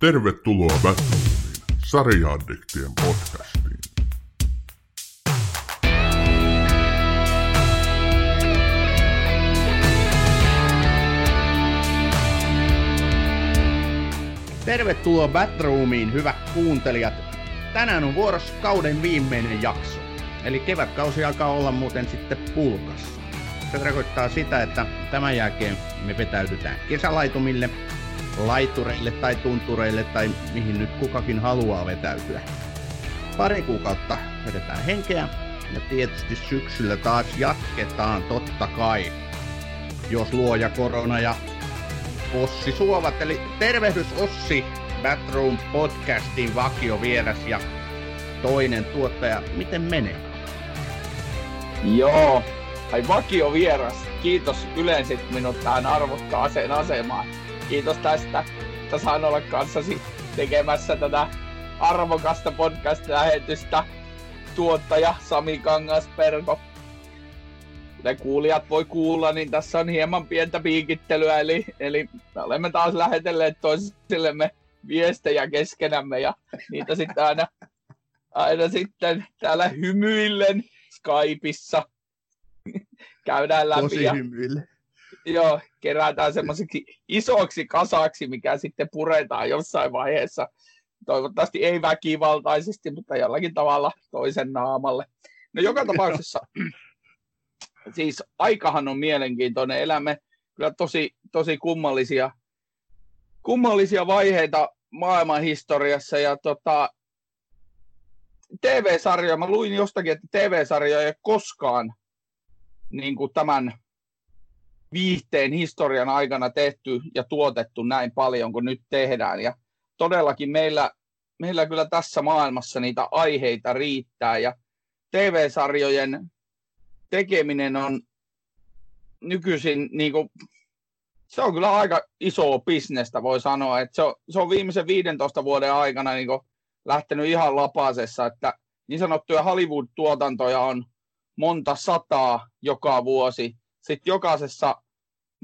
Tervetuloa Batroomiin, sarjaaddiktien podcastiin. Tervetuloa Batroomiin, hyvät kuuntelijat. Tänään on vuorossa kauden viimeinen jakso. Eli kevätkausi alkaa olla muuten sitten pulkassa. Se tarkoittaa sitä, että tämän jälkeen me vetäydytään kesälaitumille, laitureille tai tuntureille tai mihin nyt kukakin haluaa vetäytyä. Pari kuukautta vedetään henkeä ja tietysti syksyllä taas jatketaan totta kai. Jos luoja korona ja Ossi suovat, eli tervehdys Ossi Batroom podcastin vakio vieras ja toinen tuottaja. Miten menee? Joo, ai vakio vieras. Kiitos ylensit minut tähän arvokkaaseen asemaan. Kiitos tästä, että saan olla kanssasi tekemässä tätä arvokasta podcast-lähetystä. Tuottaja Sami Kangasperko. Kuten kuulijat voi kuulla, niin tässä on hieman pientä piikittelyä, eli, eli me olemme taas lähetelleet toisillemme viestejä keskenämme ja niitä sitten aina, aina sitten täällä hymyillen Skypeissa käydään läpi. Tosi ja, hymyille. joo, kerätään semmoiseksi isoksi kasaksi, mikä sitten puretaan jossain vaiheessa. Toivottavasti ei väkivaltaisesti, mutta jollakin tavalla toisen naamalle. No joka tapauksessa, siis aikahan on mielenkiintoinen. Elämme kyllä tosi, tosi kummallisia, kummallisia vaiheita maailman historiassa. Ja tota, TV-sarjoja, mä luin jostakin, että TV-sarjoja ei ole koskaan niin kuin tämän viihteen historian aikana tehty ja tuotettu näin paljon kuin nyt tehdään. Ja todellakin meillä, meillä kyllä tässä maailmassa niitä aiheita riittää ja TV-sarjojen tekeminen on nykyisin niin kuin, se on kyllä aika iso bisnestä, voi sanoa. Että se, on, se on viimeisen 15 vuoden aikana niin kuin, lähtenyt ihan lapasessa, että niin sanottuja Hollywood-tuotantoja on monta sataa joka vuosi. Sitten jokaisessa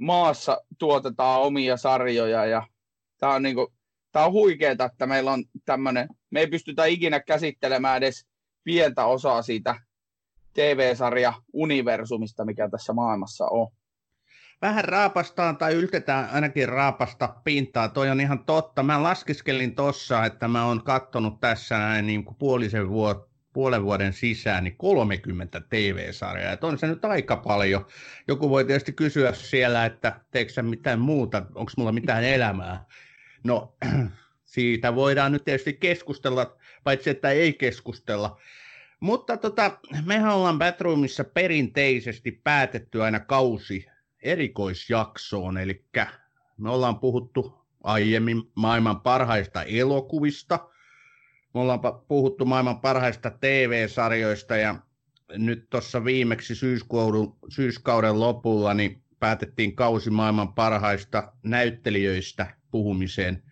maassa tuotetaan omia sarjoja ja tämä on, niinku, tää on huikeeta, että meillä on tämmöinen, me ei pystytä ikinä käsittelemään edes pientä osaa siitä TV-sarja-universumista, mikä tässä maailmassa on. Vähän raapastaan tai yltetään ainakin raapasta pintaa. Toi on ihan totta. Mä laskiskelin tossa, että mä oon kattonut tässä näin niin kuin puolisen vuotta puolen vuoden sisään niin 30 TV-sarjaa. Että on se nyt aika paljon. Joku voi tietysti kysyä siellä, että teekö sä mitään muuta, onko mulla mitään elämää. No, siitä voidaan nyt tietysti keskustella, paitsi että ei keskustella. Mutta tota, mehän ollaan Batroomissa perinteisesti päätetty aina kausi erikoisjaksoon, eli me ollaan puhuttu aiemmin maailman parhaista elokuvista – me ollaan puhuttu maailman parhaista TV-sarjoista ja nyt tuossa viimeksi syyskauden, syyskauden lopulla niin päätettiin kausi maailman parhaista näyttelijöistä puhumiseen.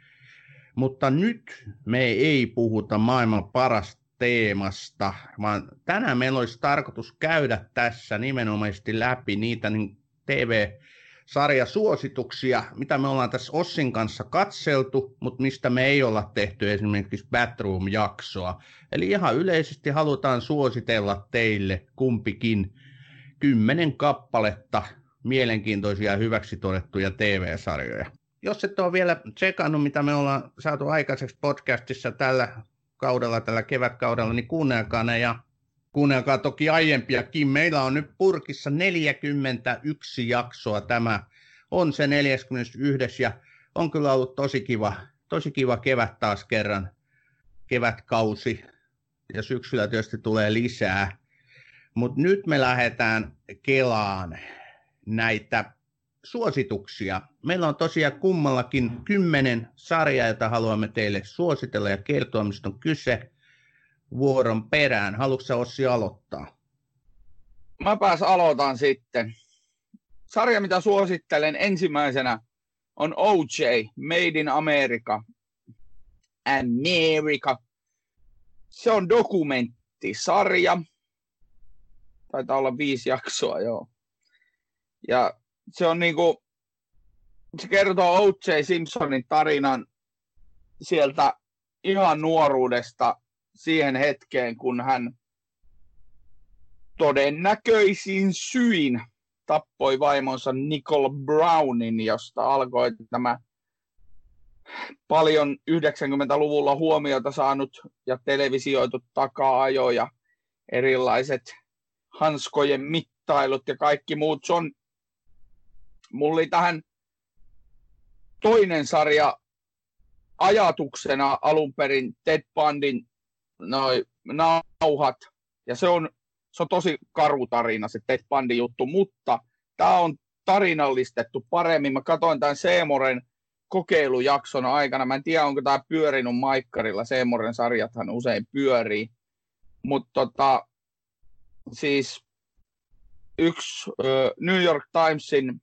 Mutta nyt me ei puhuta maailman parasta teemasta, vaan tänään meillä olisi tarkoitus käydä tässä nimenomaisesti läpi niitä niin TV- sarjasuosituksia, mitä me ollaan tässä Ossin kanssa katseltu, mutta mistä me ei olla tehty esimerkiksi Batroom-jaksoa. Eli ihan yleisesti halutaan suositella teille kumpikin kymmenen kappaletta mielenkiintoisia hyväksi todettuja TV-sarjoja. Jos et ole vielä tsekannut, mitä me ollaan saatu aikaiseksi podcastissa tällä kaudella, tällä kevätkaudella, niin kuunnelkaa ne ja Kuunnelkaa toki aiempiakin. Meillä on nyt purkissa 41 jaksoa. Tämä on se 41 ja on kyllä ollut tosi kiva, tosi kiva kevät taas kerran. Kevätkausi ja syksyllä tietysti tulee lisää. Mutta nyt me lähdetään Kelaan näitä suosituksia. Meillä on tosiaan kummallakin kymmenen sarjaa, jota haluamme teille suositella ja kertoa, mistä on kyse vuoron perään. Haluatko Ossi aloittaa? Mä pääs aloitan sitten. Sarja, mitä suosittelen ensimmäisenä, on OJ, Made in America. America. Se on dokumenttisarja. Taitaa olla viisi jaksoa, joo. Ja se on niinku, se kertoo O.J. Simpsonin tarinan sieltä ihan nuoruudesta siihen hetkeen, kun hän todennäköisin syin tappoi vaimonsa Nicole Brownin, josta alkoi tämä paljon 90-luvulla huomiota saanut ja televisioitu taka-ajo ja erilaiset hanskojen mittailut ja kaikki muut. Se on, mulla oli tähän toinen sarja ajatuksena alun perin Ted Bundin noi nauhat, ja se on, se on tosi karu tarina se Ted Bundin juttu, mutta tämä on tarinallistettu paremmin. Mä katsoin tämän Seemoren kokeilujakson aikana. Mä en tiedä, onko tämä pyörinyt maikkarilla. Seemoren sarjathan usein pyörii. Mutta tota, siis yksi New York Timesin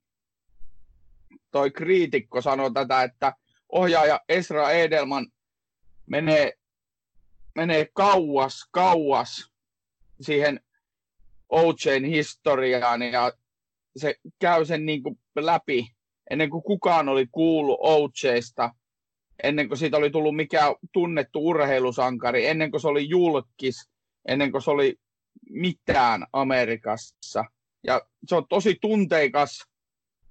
toi kriitikko sanoi tätä, että ohjaaja Esra Edelman menee, menee kauas, kauas siihen OJn historiaan ja se käy sen niin kuin läpi ennen kuin kukaan oli kuullut OJsta, ennen kuin siitä oli tullut mikään tunnettu urheilusankari, ennen kuin se oli julkis, ennen kuin se oli mitään Amerikassa. Ja se on tosi tunteikas,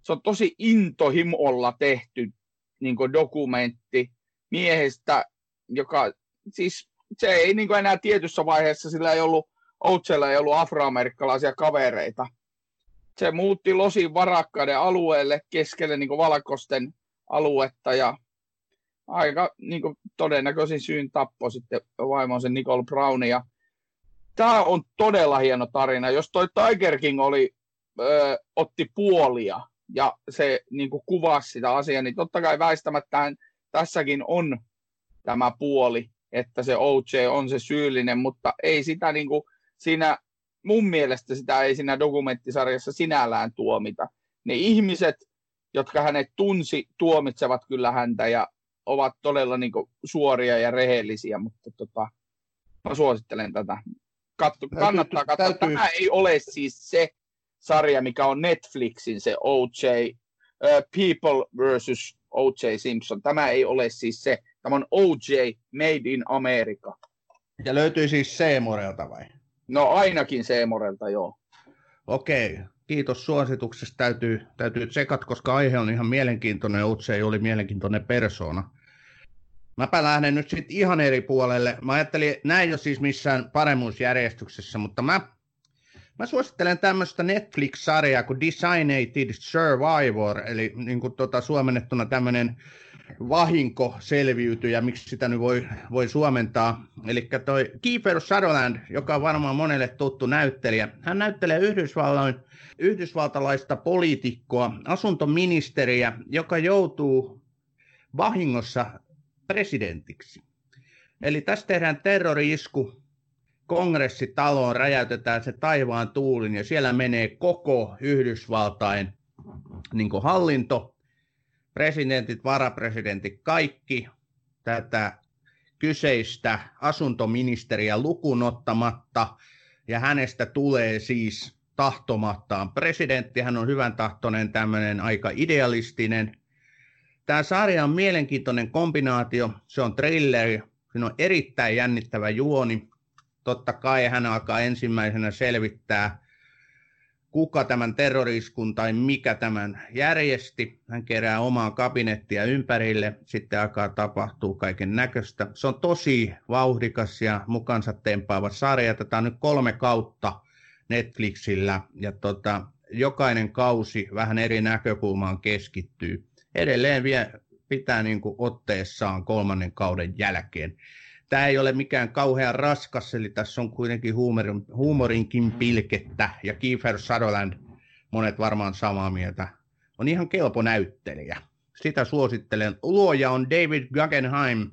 se on tosi intohimolla tehty niin dokumentti miehestä, joka siis se ei niin enää tietyssä vaiheessa, sillä ei ollut, Outsella ei ollut afroamerikkalaisia kavereita. Se muutti Losin varakkaiden alueelle keskelle niin valkoisten aluetta ja aika niin todennäköisin syyn tappoi sitten vaimonsa Nicole Brownia. Tämä on todella hieno tarina. Jos toi Tiger King oli, ö, otti puolia ja se niin kuin kuvasi sitä asiaa, niin totta kai väistämättä tässäkin on tämä puoli, että se OJ on se syyllinen, mutta ei sitä niin kuin siinä, mun mielestä sitä ei siinä dokumenttisarjassa sinällään tuomita. Ne ihmiset, jotka hänet tunsi, tuomitsevat kyllä häntä ja ovat todella niin kuin suoria ja rehellisiä, mutta tota, mä suosittelen tätä. Katso, kannattaa katsoa. Täytyy... Tämä ei ole siis se sarja, mikä on Netflixin se OJ, uh, People versus O.J. Simpson. Tämä ei ole siis se. Tämä on O.J. Made in America. Ja löytyy siis Seemorelta vai? No ainakin Seemorelta, joo. Okei, kiitos suosituksesta. Täytyy, täytyy tsekat, koska aihe on ihan mielenkiintoinen. O.J. oli mielenkiintoinen persona. Mäpä lähden nyt sitten ihan eri puolelle. Mä ajattelin, näin jo siis missään paremmuusjärjestyksessä, mutta mä Mä suosittelen tämmöistä Netflix-sarjaa kuin Designated Survivor, eli niin kuin tota, suomennettuna tämmöinen vahinko selviytyjä, miksi sitä nyt voi, voi suomentaa. Eli toi Kiefer Sutherland, joka on varmaan monelle tuttu näyttelijä, hän näyttelee Yhdysvalloin, yhdysvaltalaista poliitikkoa, asuntoministeriä, joka joutuu vahingossa presidentiksi. Eli tässä tehdään terrori-isku kongressitaloon räjäytetään se taivaan tuulin ja siellä menee koko Yhdysvaltain niin hallinto, presidentit, varapresidentit, kaikki tätä kyseistä asuntoministeriä lukunottamatta ja hänestä tulee siis tahtomattaan presidentti. Hän on hyvän tahtoinen, tämmöinen aika idealistinen. Tämä sarja on mielenkiintoinen kombinaatio. Se on trilleri, siinä on erittäin jännittävä juoni totta kai hän alkaa ensimmäisenä selvittää, kuka tämän terroriskun tai mikä tämän järjesti. Hän kerää omaa kabinettia ympärille, sitten alkaa tapahtua kaiken näköistä. Se on tosi vauhdikas ja mukansa tempaava sarja. Tätä on nyt kolme kautta Netflixillä ja tota, jokainen kausi vähän eri näkökulmaan keskittyy. Edelleen vielä pitää niin kuin otteessaan kolmannen kauden jälkeen tämä ei ole mikään kauhean raskas, eli tässä on kuitenkin huumorin, huumorinkin pilkettä, ja Kiefer Sutherland, monet varmaan samaa mieltä, on ihan kelpo näyttelijä. Sitä suosittelen. Luoja on David Guggenheim,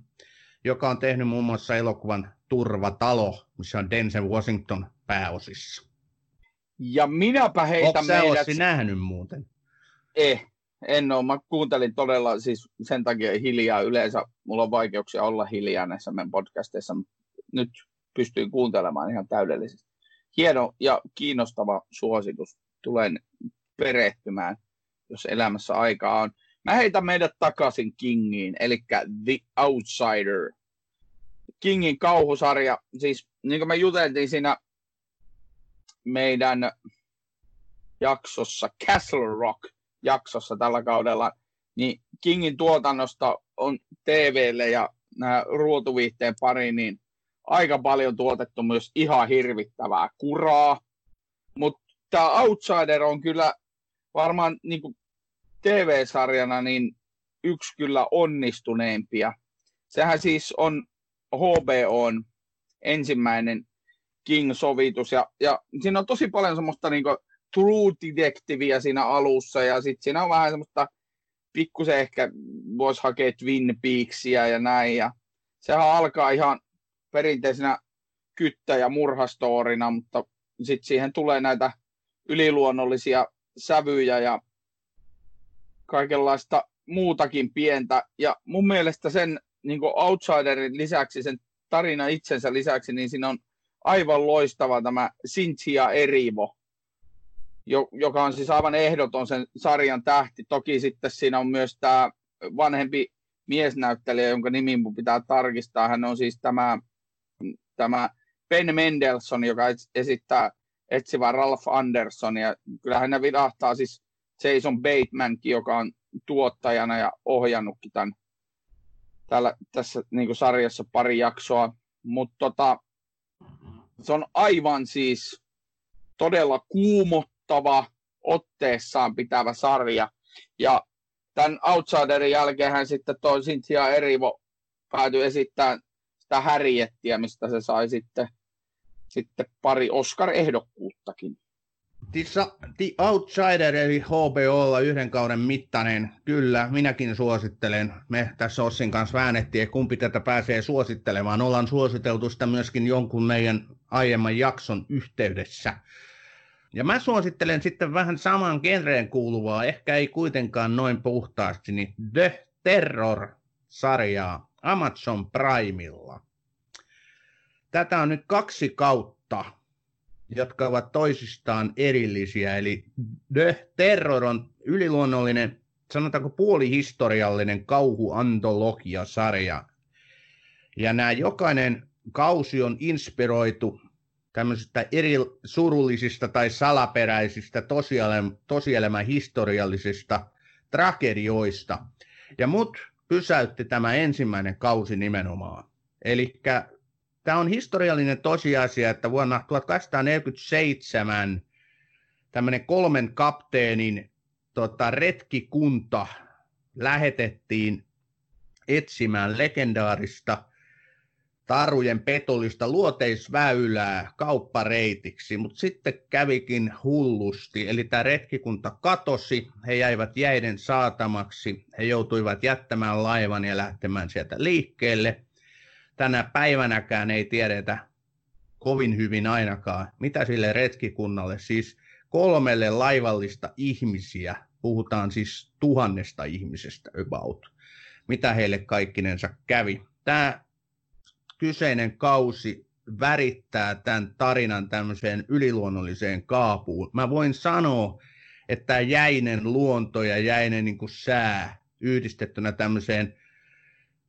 joka on tehnyt muun muassa elokuvan Turvatalo, missä on Denzel Washington pääosissa. Ja minäpä heitän meidät... nähnyt muuten? Eh, en ole. Mä kuuntelin todella siis sen takia hiljaa. Yleensä mulla on vaikeuksia olla hiljaa näissä meidän podcasteissa. Nyt pystyin kuuntelemaan ihan täydellisesti. Hieno ja kiinnostava suositus. Tulen perehtymään, jos elämässä aikaa on. mä heitän meidät takaisin Kingiin, eli The Outsider. Kingin kauhusarja, siis niin kuin me juteltiin siinä meidän jaksossa, Castle Rock jaksossa tällä kaudella, niin Kingin tuotannosta on TVlle ja nämä ruotuviihteen pari, niin aika paljon tuotettu myös ihan hirvittävää kuraa. Mutta tämä Outsider on kyllä varmaan niin kuin TV-sarjana niin yksi kyllä onnistuneimpia. Sehän siis on HBOn ensimmäinen King-sovitus, ja, ja siinä on tosi paljon semmoista niin true detectivea siinä alussa, ja sitten siinä on vähän semmoista pikkusen ehkä voisi hakea Twin Peaksia ja näin, ja sehän alkaa ihan perinteisenä kyttä- ja murhastoorina, mutta sitten siihen tulee näitä yliluonnollisia sävyjä ja kaikenlaista muutakin pientä. Ja mun mielestä sen niin Outsiderin lisäksi, sen tarina itsensä lisäksi, niin siinä on aivan loistava tämä Cynthia Erivo, joka on siis aivan ehdoton sen sarjan tähti. Toki sitten siinä on myös tämä vanhempi miesnäyttelijä, jonka nimi mun pitää tarkistaa. Hän on siis tämä, tämä Ben Mendelssohn, joka esittää etsivää Ralph Anderson. Ja kyllähän ne vidahtaa siis Jason Batemankin, joka on tuottajana ja ohjannutkin tämän, täällä, tässä niin sarjassa pari jaksoa. Mutta tota, se on aivan siis todella kuumottava, otteessaan pitävä sarja. Ja tämän Outsiderin jälkeen hän sitten toi Cynthia Erivo päätyi esittämään sitä Harriettia, mistä se sai sitten, sitten pari Oscar-ehdokkuuttakin. The Outsider eli HBOlla yhden kauden mittainen, kyllä, minäkin suosittelen. Me tässä Ossin kanssa väännettiin, kumpi tätä pääsee suosittelemaan. Ollaan suositeltu sitä myöskin jonkun meidän aiemman jakson yhteydessä. Ja mä suosittelen sitten vähän saman genreen kuuluvaa, ehkä ei kuitenkaan noin puhtaasti, niin The Terror-sarjaa Amazon Primella. Tätä on nyt kaksi kautta jotka ovat toisistaan erillisiä. Eli The Terror on yliluonnollinen, sanotaanko puolihistoriallinen kauhuantologia-sarja. Ja nämä jokainen kausi on inspiroitu tämmöisistä eri surullisista tai salaperäisistä tosielämän historiallisista tragedioista. Ja mut pysäytti tämä ensimmäinen kausi nimenomaan. Eli Tämä on historiallinen tosiasia, että vuonna 1847 tämmöinen kolmen kapteenin tota, retkikunta lähetettiin etsimään legendaarista tarujen petollista luoteisväylää kauppareitiksi, mutta sitten kävikin hullusti, eli tämä retkikunta katosi, he jäivät jäiden saatamaksi, he joutuivat jättämään laivan ja lähtemään sieltä liikkeelle – tänä päivänäkään ei tiedetä kovin hyvin ainakaan, mitä sille retkikunnalle, siis kolmelle laivallista ihmisiä, puhutaan siis tuhannesta ihmisestä about, mitä heille kaikkinensa kävi. Tämä kyseinen kausi värittää tämän tarinan tämmöiseen yliluonnolliseen kaapuun. Mä voin sanoa, että jäinen luonto ja jäinen niin kuin sää yhdistettynä tämmöiseen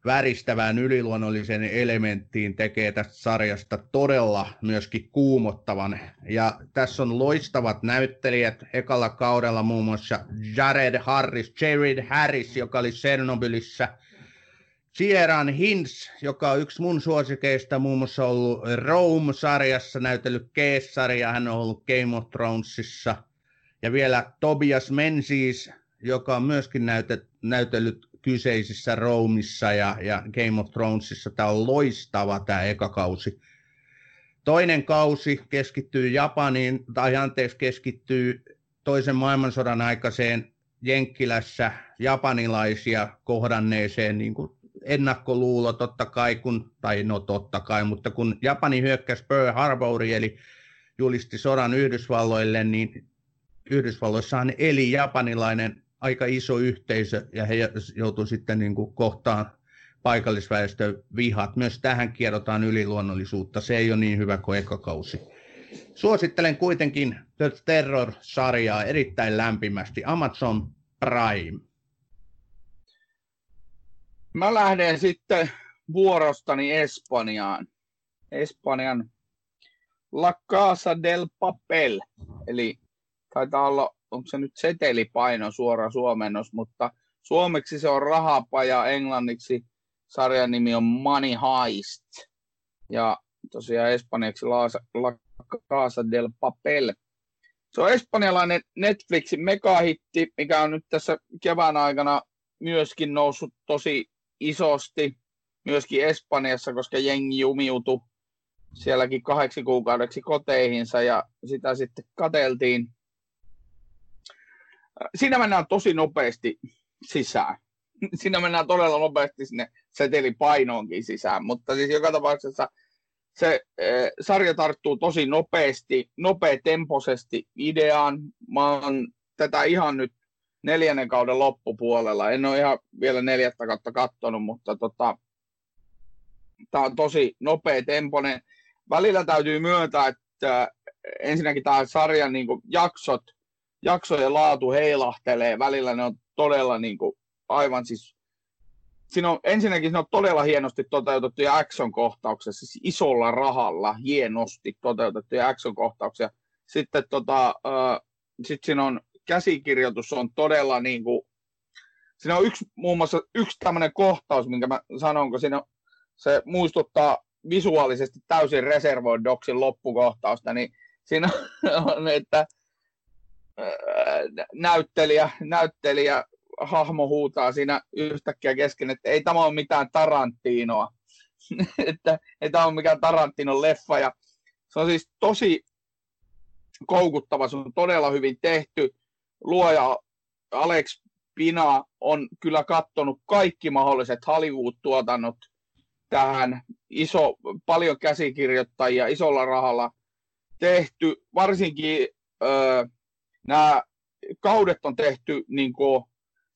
väristävään yliluonnolliseen elementtiin tekee tästä sarjasta todella myöskin kuumottavan. Ja tässä on loistavat näyttelijät ekalla kaudella muun muassa Jared Harris, Jared Harris, joka oli Chernobylissa, Sieran Hins, joka on yksi mun suosikeista, muun muassa ollut Rome-sarjassa, näytellyt Keessaria, hän on ollut Game of Thronesissa. Ja vielä Tobias Menzies, joka on myöskin näytet, näytellyt kyseisissä Roomissa ja, ja Game of Thronesissa. Tämä on loistava tämä eka kausi. Toinen kausi keskittyy Japaniin, tai anteeksi, keskittyy toisen maailmansodan aikaiseen Jenkkilässä japanilaisia kohdanneeseen niin kuin ennakkoluulo totta kai, kun, tai no totta kai, mutta kun Japani hyökkäsi Pearl Harboriin, eli julisti sodan Yhdysvalloille, niin Yhdysvalloissahan eli japanilainen aika iso yhteisö ja he joutuu sitten niin kuin kohtaan paikallisväestön vihat. Myös tähän kierrotaan yliluonnollisuutta. Se ei ole niin hyvä kuin ekakausi. Suosittelen kuitenkin The Terror-sarjaa erittäin lämpimästi. Amazon Prime. Mä lähden sitten vuorostani Espanjaan. Espanjan La Casa del Papel, eli taitaa olla, onko se nyt setelipaino suora suomennos, mutta suomeksi se on rahapaja, englanniksi sarjan nimi on Money Heist. Ja tosiaan espanjaksi La, Casa del Papel. Se on espanjalainen Netflixin megahitti, mikä on nyt tässä kevään aikana myöskin noussut tosi isosti, myöskin Espanjassa, koska jengi jumiutui sielläkin kahdeksi kuukaudeksi koteihinsa ja sitä sitten kateltiin. Siinä mennään tosi nopeasti sisään. Siinä mennään todella nopeasti sinne setelipainoonkin sisään, mutta siis joka tapauksessa se eh, sarja tarttuu tosi nopeasti, nopeatempoisesti ideaan. Mä oon tätä ihan nyt neljännen kauden loppupuolella. En ole ihan vielä neljättä kautta kattonut, mutta tota, tämä on tosi nopea temponen. Välillä täytyy myöntää, että ensinnäkin tämä sarjan niin kuin, jaksot, jaksojen laatu heilahtelee. Välillä ne on todella niin kuin, aivan siis siinä on, ensinnäkin siinä on todella hienosti toteutettuja action-kohtauksia, siis isolla rahalla hienosti toteutettuja action-kohtauksia. Sitten tota, äh, sit siinä on käsikirjoitus on todella niin kuin, siinä on yksi, muun muassa yksi tämmöinen kohtaus, minkä mä sanon, kun siinä se muistuttaa visuaalisesti täysin Reservoir Dogsin loppukohtausta, niin siinä on, että näyttelijä, näyttelijä hahmo huutaa siinä yhtäkkiä kesken, että ei tämä ole mitään Tarantinoa. että ei tämä ole mikään Tarantinon leffa. Ja se on siis tosi koukuttava, se on todella hyvin tehty. Luoja Alex Pina on kyllä kattonut kaikki mahdolliset Hollywood-tuotannot tähän. Iso, paljon käsikirjoittajia isolla rahalla tehty. Varsinkin öö, nämä kaudet on tehty niin kuin,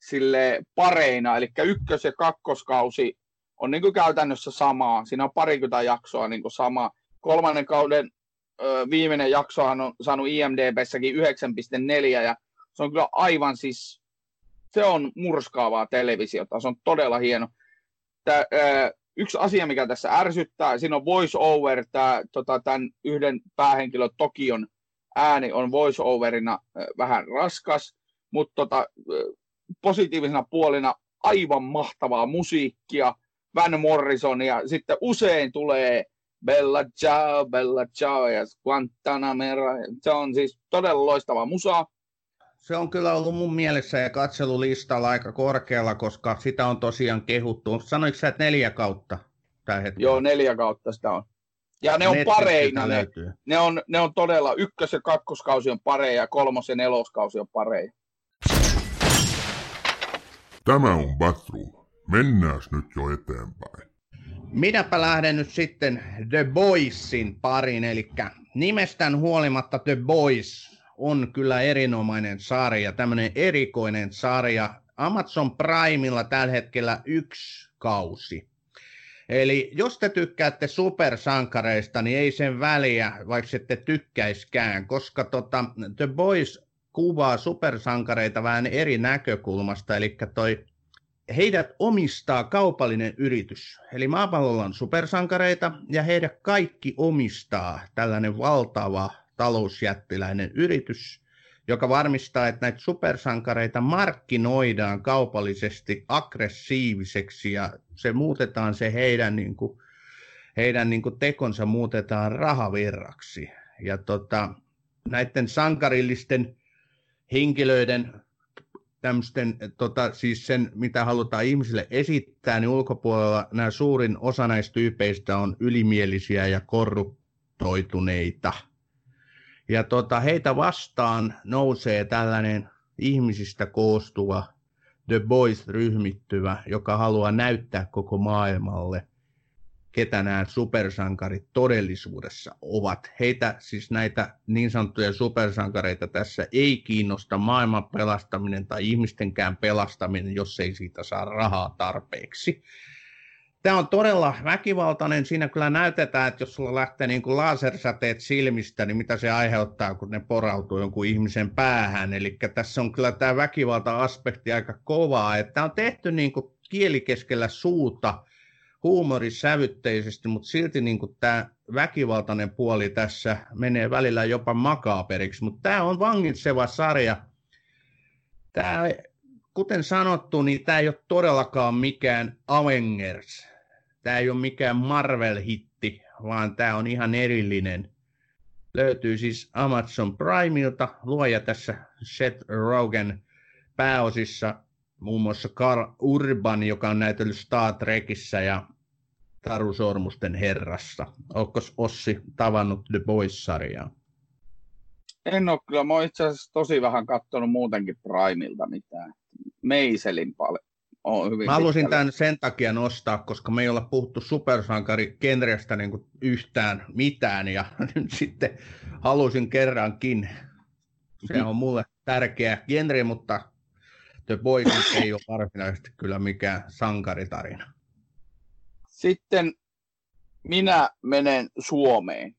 sille pareina, eli ykkös- ja kakkoskausi on niin kuin käytännössä samaa. Siinä on parikymmentä jaksoa niin kuin sama. Kolmannen kauden ö, viimeinen jaksohan on saanut IMDBssäkin 9,4 ja se on kyllä aivan siis, se on murskaavaa televisiota, se on todella hieno. Tää, ö, yksi asia, mikä tässä ärsyttää, siinä on voice over, tää, tota, yhden päähenkilön Tokion ääni on voice overina vähän raskas, mutta tota, positiivisena puolina aivan mahtavaa musiikkia, Van Morrison ja sitten usein tulee Bella Ciao, Bella Ciao ja Guantanamera. Se on siis todella loistava musa. Se on kyllä ollut mun mielessä ja katselulistalla aika korkealla, koska sitä on tosiaan kehuttu. Sanoitko sä, että neljä kautta hetkellä? Joo, neljä kautta sitä on. Ja ne on pareina. Ne, ne, on, ne on todella, ykkös- ja kakkoskausi on pareja ja kolmos- ja neloskausi on pareja. Tämä on Batroom. Mennääs nyt jo eteenpäin. Minäpä lähden nyt sitten The Boysin parin, eli nimestään huolimatta The Boys on kyllä erinomainen sarja, tämmöinen erikoinen sarja. Amazon Primella tällä hetkellä yksi kausi. Eli jos te tykkäätte supersankareista, niin ei sen väliä, vaikka ette tykkäiskään, koska tota, The Boys kuvaa supersankareita vähän eri näkökulmasta, eli toi heidät omistaa kaupallinen yritys. Eli maapallolla on supersankareita ja heidät kaikki omistaa tällainen valtava talousjättiläinen yritys, joka varmistaa, että näitä supersankareita markkinoidaan kaupallisesti aggressiiviseksi ja se muutetaan se heidän, niin kuin, heidän niin kuin tekonsa muutetaan rahavirraksi. Ja tota, näiden sankarillisten henkilöiden tämmöisten, tota, siis sen, mitä halutaan ihmisille esittää, niin ulkopuolella nämä suurin osa näistä tyypeistä on ylimielisiä ja korruptoituneita. Ja tota, heitä vastaan nousee tällainen ihmisistä koostuva The Boys-ryhmittyvä, joka haluaa näyttää koko maailmalle, ketä nämä supersankarit todellisuudessa ovat. Heitä, siis näitä niin sanottuja supersankareita tässä ei kiinnosta maailman pelastaminen tai ihmistenkään pelastaminen, jos ei siitä saa rahaa tarpeeksi. Tämä on todella väkivaltainen. Siinä kyllä näytetään, että jos sulla lähtee niin kuin lasersäteet silmistä, niin mitä se aiheuttaa, kun ne porautuu jonkun ihmisen päähän. Eli tässä on kyllä tämä väkivalta-aspekti aika kovaa. Että tämä on tehty niin kuin kieli keskellä suuta huumorisävytteisesti, mutta silti niin tämä väkivaltainen puoli tässä menee välillä jopa makaaperiksi. Mutta tämä on vangitseva sarja. Tämä, kuten sanottu, niin tämä ei ole todellakaan mikään Avengers. Tämä ei ole mikään Marvel-hitti, vaan tämä on ihan erillinen. Löytyy siis Amazon Primeilta. Luoja tässä Seth Rogen pääosissa muun muassa Carl Urban, joka on näytellyt Star Trekissä ja Taru Sormusten herrassa. Oletko Ossi tavannut The Boys-sarjaa? En ole kyllä. Mä itse asiassa tosi vähän katsonut muutenkin Primeilta mitään. Meiselin paljon. On hyvin Mä halusin tämän sen takia nostaa, koska me ei olla puhuttu supersankari genrestä niin yhtään mitään ja nyt sitten halusin kerrankin. Se on mulle tärkeä genre, mutta The Boys ei ole varsinaisesti kyllä mikään sankaritarina. Sitten minä menen Suomeen.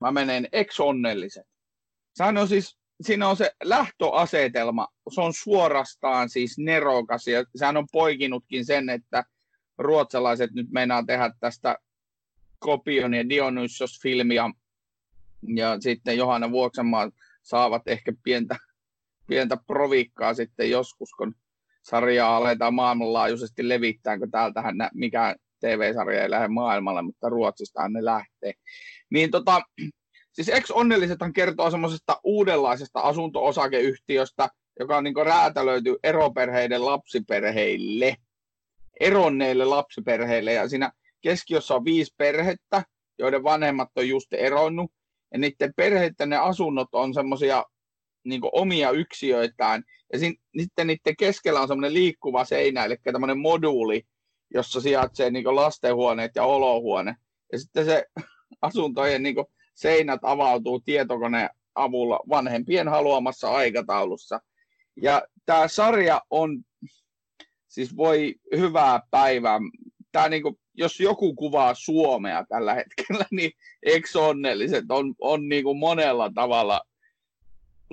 Mä menen ex-onnelliset. Sehän on siis, siinä on se lähtöasetelma, se on suorastaan siis nerokas ja sehän on poikinutkin sen, että ruotsalaiset nyt meinaa tehdä tästä Kopion ja Dionysos-filmia ja sitten Johanna Vuoksenmaa saavat ehkä pientä, pientä provikkaa sitten joskus, kun sarjaa aletaan maailmanlaajuisesti levittää, kun täältähän mikä TV-sarja ei lähde maailmalle, mutta Ruotsistahan ne lähtee. Niin tota, siis ex-onnellisethan kertoo semmoisesta uudenlaisesta asunto-osakeyhtiöstä, joka on niin räätälöity eroperheiden lapsiperheille, eronneille lapsiperheille, ja siinä keskiössä on viisi perhettä, joiden vanhemmat on just eronnut, ja niiden perheiden ne asunnot on semmoisia niin omia yksiöitään, ja sin, sitten niiden keskellä on semmoinen liikkuva seinä, eli tämmöinen moduuli, jossa sijaitsee niin lastenhuoneet ja olohuone. Ja sitten se asuntojen niin seinät avautuu tietokoneen avulla vanhempien haluamassa aikataulussa. Ja tämä sarja on, siis voi hyvää päivää. Tämä niin kuin, jos joku kuvaa Suomea tällä hetkellä, niin eksonnelliset on, on niin kuin monella tavalla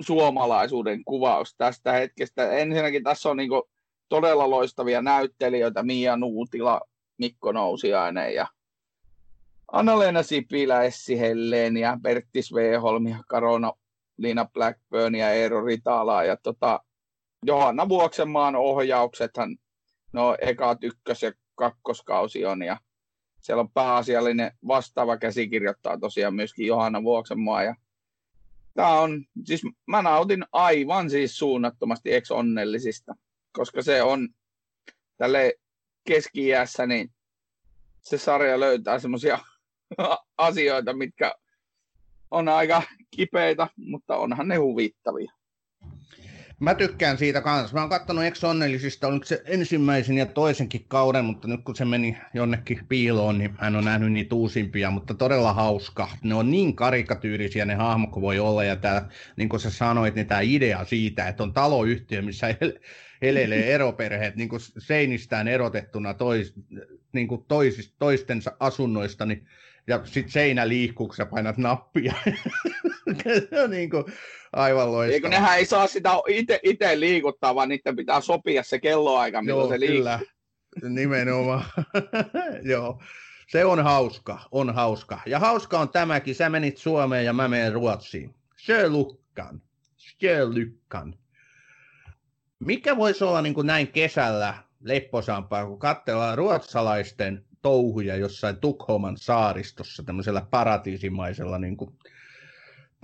suomalaisuuden kuvaus tästä hetkestä. Ensinnäkin tässä on niin kuin todella loistavia näyttelijöitä, Mia Nuutila, Mikko Nousiainen ja Anna-Leena Sipilä, Essi Helleen ja Bertti Sveholm ja Karona Liina Blackburn ja Eero Ritala ja tota, Johanna Vuoksenmaan ohjauksethan, no eka ykkös- ja kakkoskausi on ja siellä on pääasiallinen vastaava käsikirjoittaa tosiaan myöskin Johanna Vuoksenmaa ja tämä on, siis mä nautin aivan siis suunnattomasti ex-onnellisista koska se on tälle keski niin se sarja löytää semmoisia asioita, mitkä on aika kipeitä, mutta onhan ne huvittavia. Mä tykkään siitä kanssa. Mä oon katsonut Ex Onnellisista, oliko se ensimmäisen ja toisenkin kauden, mutta nyt kun se meni jonnekin piiloon, niin hän on nähnyt niitä uusimpia, mutta todella hauska. Ne on niin karikatyyrisiä ne hahmot kuin voi olla, ja tää, niin kuin sä sanoit, niin tämä idea siitä, että on taloyhtiö, missä elelee eroperheet niin kuin seinistään erotettuna tois, niin kuin tois, toistensa asunnoista, niin, ja sitten seinä liikkuu, kun sä painat nappia. se on niin kuin aivan loistava. Eikö nehän ei saa sitä itse liikuttaa, vaan niiden pitää sopia se kelloaika, milloin Joo, se liikkuu. Kyllä. Nimenomaan. Joo. Se on hauska, on hauska. Ja hauska on tämäkin, sä menit Suomeen ja mä menen Ruotsiin. Sjölukkan. Sjölukkan. Mikä voisi olla niin kuin näin kesällä lepposampaa, kun katsellaan ruotsalaisten touhuja jossain Tukholman saaristossa, tämmöisellä paratiisimaisella niin kuin,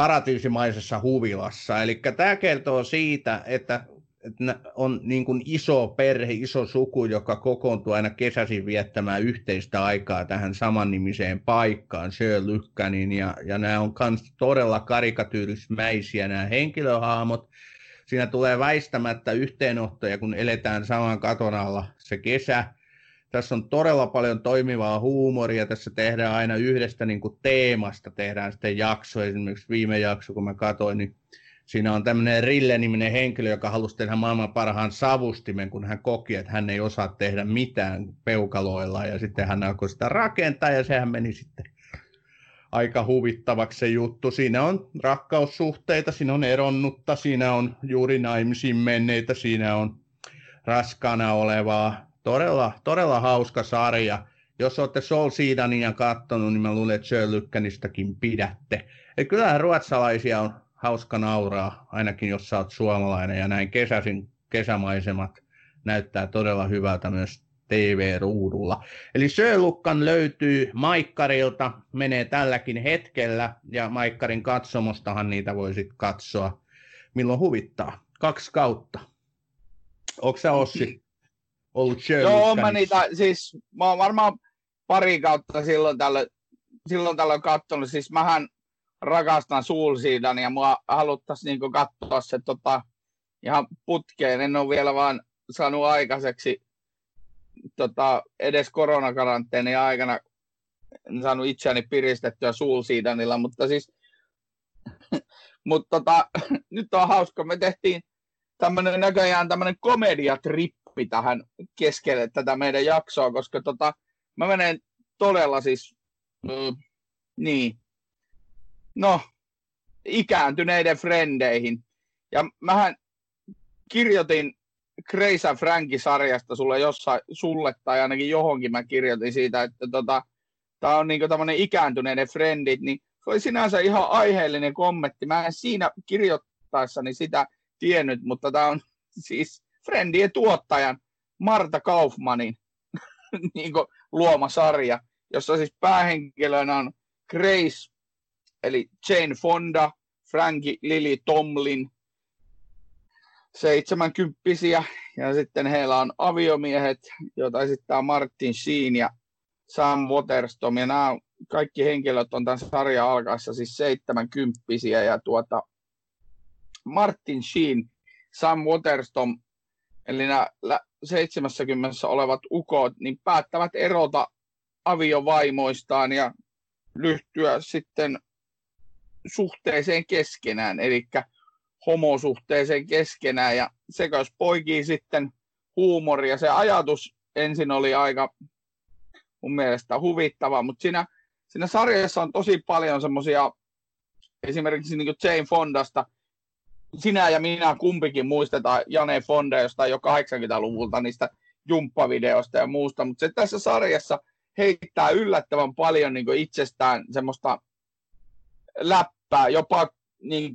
paratiisimaisessa huvilassa. Eli tämä kertoo siitä, että, on niin kuin iso perhe, iso suku, joka kokoontuu aina kesäisin viettämään yhteistä aikaa tähän samannimiseen paikkaan, Sjölykkänin, ja, ja nämä on myös todella karikatyyrismäisiä nämä henkilöhahmot, siinä tulee väistämättä yhteenottoja, kun eletään saman katon alla se kesä. Tässä on todella paljon toimivaa huumoria. Tässä tehdään aina yhdestä niin kuin teemasta, tehdään sitten jakso. Esimerkiksi viime jakso, kun mä katsoin, niin siinä on tämmöinen Rille-niminen henkilö, joka halusi tehdä maailman parhaan savustimen, kun hän koki, että hän ei osaa tehdä mitään peukaloilla. Ja sitten hän alkoi sitä rakentaa ja sehän meni sitten aika huvittavaksi se juttu. Siinä on rakkaussuhteita, siinä on eronnutta, siinä on juuri naimisiin menneitä, siinä on raskaana olevaa Todella, todella hauska sarja. Jos olette Soul Seedania katsonut, niin mä luulen, että Sir Lykkänistäkin pidätte. Et kyllähän ruotsalaisia on hauska nauraa, ainakin jos sä oot suomalainen, ja näin kesäsin kesämaisemat näyttää todella hyvältä myös TV-ruudulla. Eli Sölukkan löytyy Maikkarilta, menee tälläkin hetkellä, ja Maikkarin katsomostahan niitä voisit katsoa milloin huvittaa. Kaksi kautta. Onko sä Ossi ollut Joo, mä niitä, siis mä oon varmaan pari kautta silloin tällöin, silloin tällöin katsonut. Siis mähän rakastan Soulseedan ja mua haluttaisiin niinku katsoa se tota, ihan putkeen. En ole vielä vaan saanut aikaiseksi tota, edes koronakaranteeni aikana en saanut itseäni piristettyä Soulseedanilla, mutta siis mutta tota, nyt on hauska. Me tehtiin tämmöinen näköjään tämmöinen komediatrippi tähän keskelle tätä meidän jaksoa, koska tota, mä menen todella siis, mm, niin, no, ikääntyneiden frendeihin. Ja mähän kirjoitin Kreisa Franki-sarjasta sulle jossain, sulle tai ainakin johonkin mä kirjoitin siitä, että tota, tää on niinku tämmönen ikääntyneiden frendit, niin se oli sinänsä ihan aiheellinen kommentti. Mä en siinä kirjoittaessani sitä tiennyt, mutta tämä on siis Friendien tuottajan Marta Kaufmanin niin luoma sarja, jossa siis päähenkilönä on Grace, eli Jane Fonda, Frankie Lily Tomlin, seitsemänkymppisiä, ja sitten heillä on aviomiehet, joita esittää Martin Sheen ja Sam Waterston, ja nämä kaikki henkilöt on tämän sarjan alkaessa siis seitsemänkymppisiä, ja tuota, Martin Sheen, Sam Waterston, eli nämä 70 olevat ukot, niin päättävät erota aviovaimoistaan ja lyhtyä sitten suhteeseen keskenään, eli homosuhteeseen keskenään, ja se jos poikii sitten huumoria. Se ajatus ensin oli aika mun mielestä huvittava, mutta siinä, siinä sarjassa on tosi paljon semmoisia, esimerkiksi niin Jane Fondasta, sinä ja minä kumpikin muistetaan Jane Fonda jostain jo 80-luvulta niistä jumppavideoista ja muusta, mutta se tässä sarjassa heittää yllättävän paljon niin itsestään semmoista läppää, jopa niin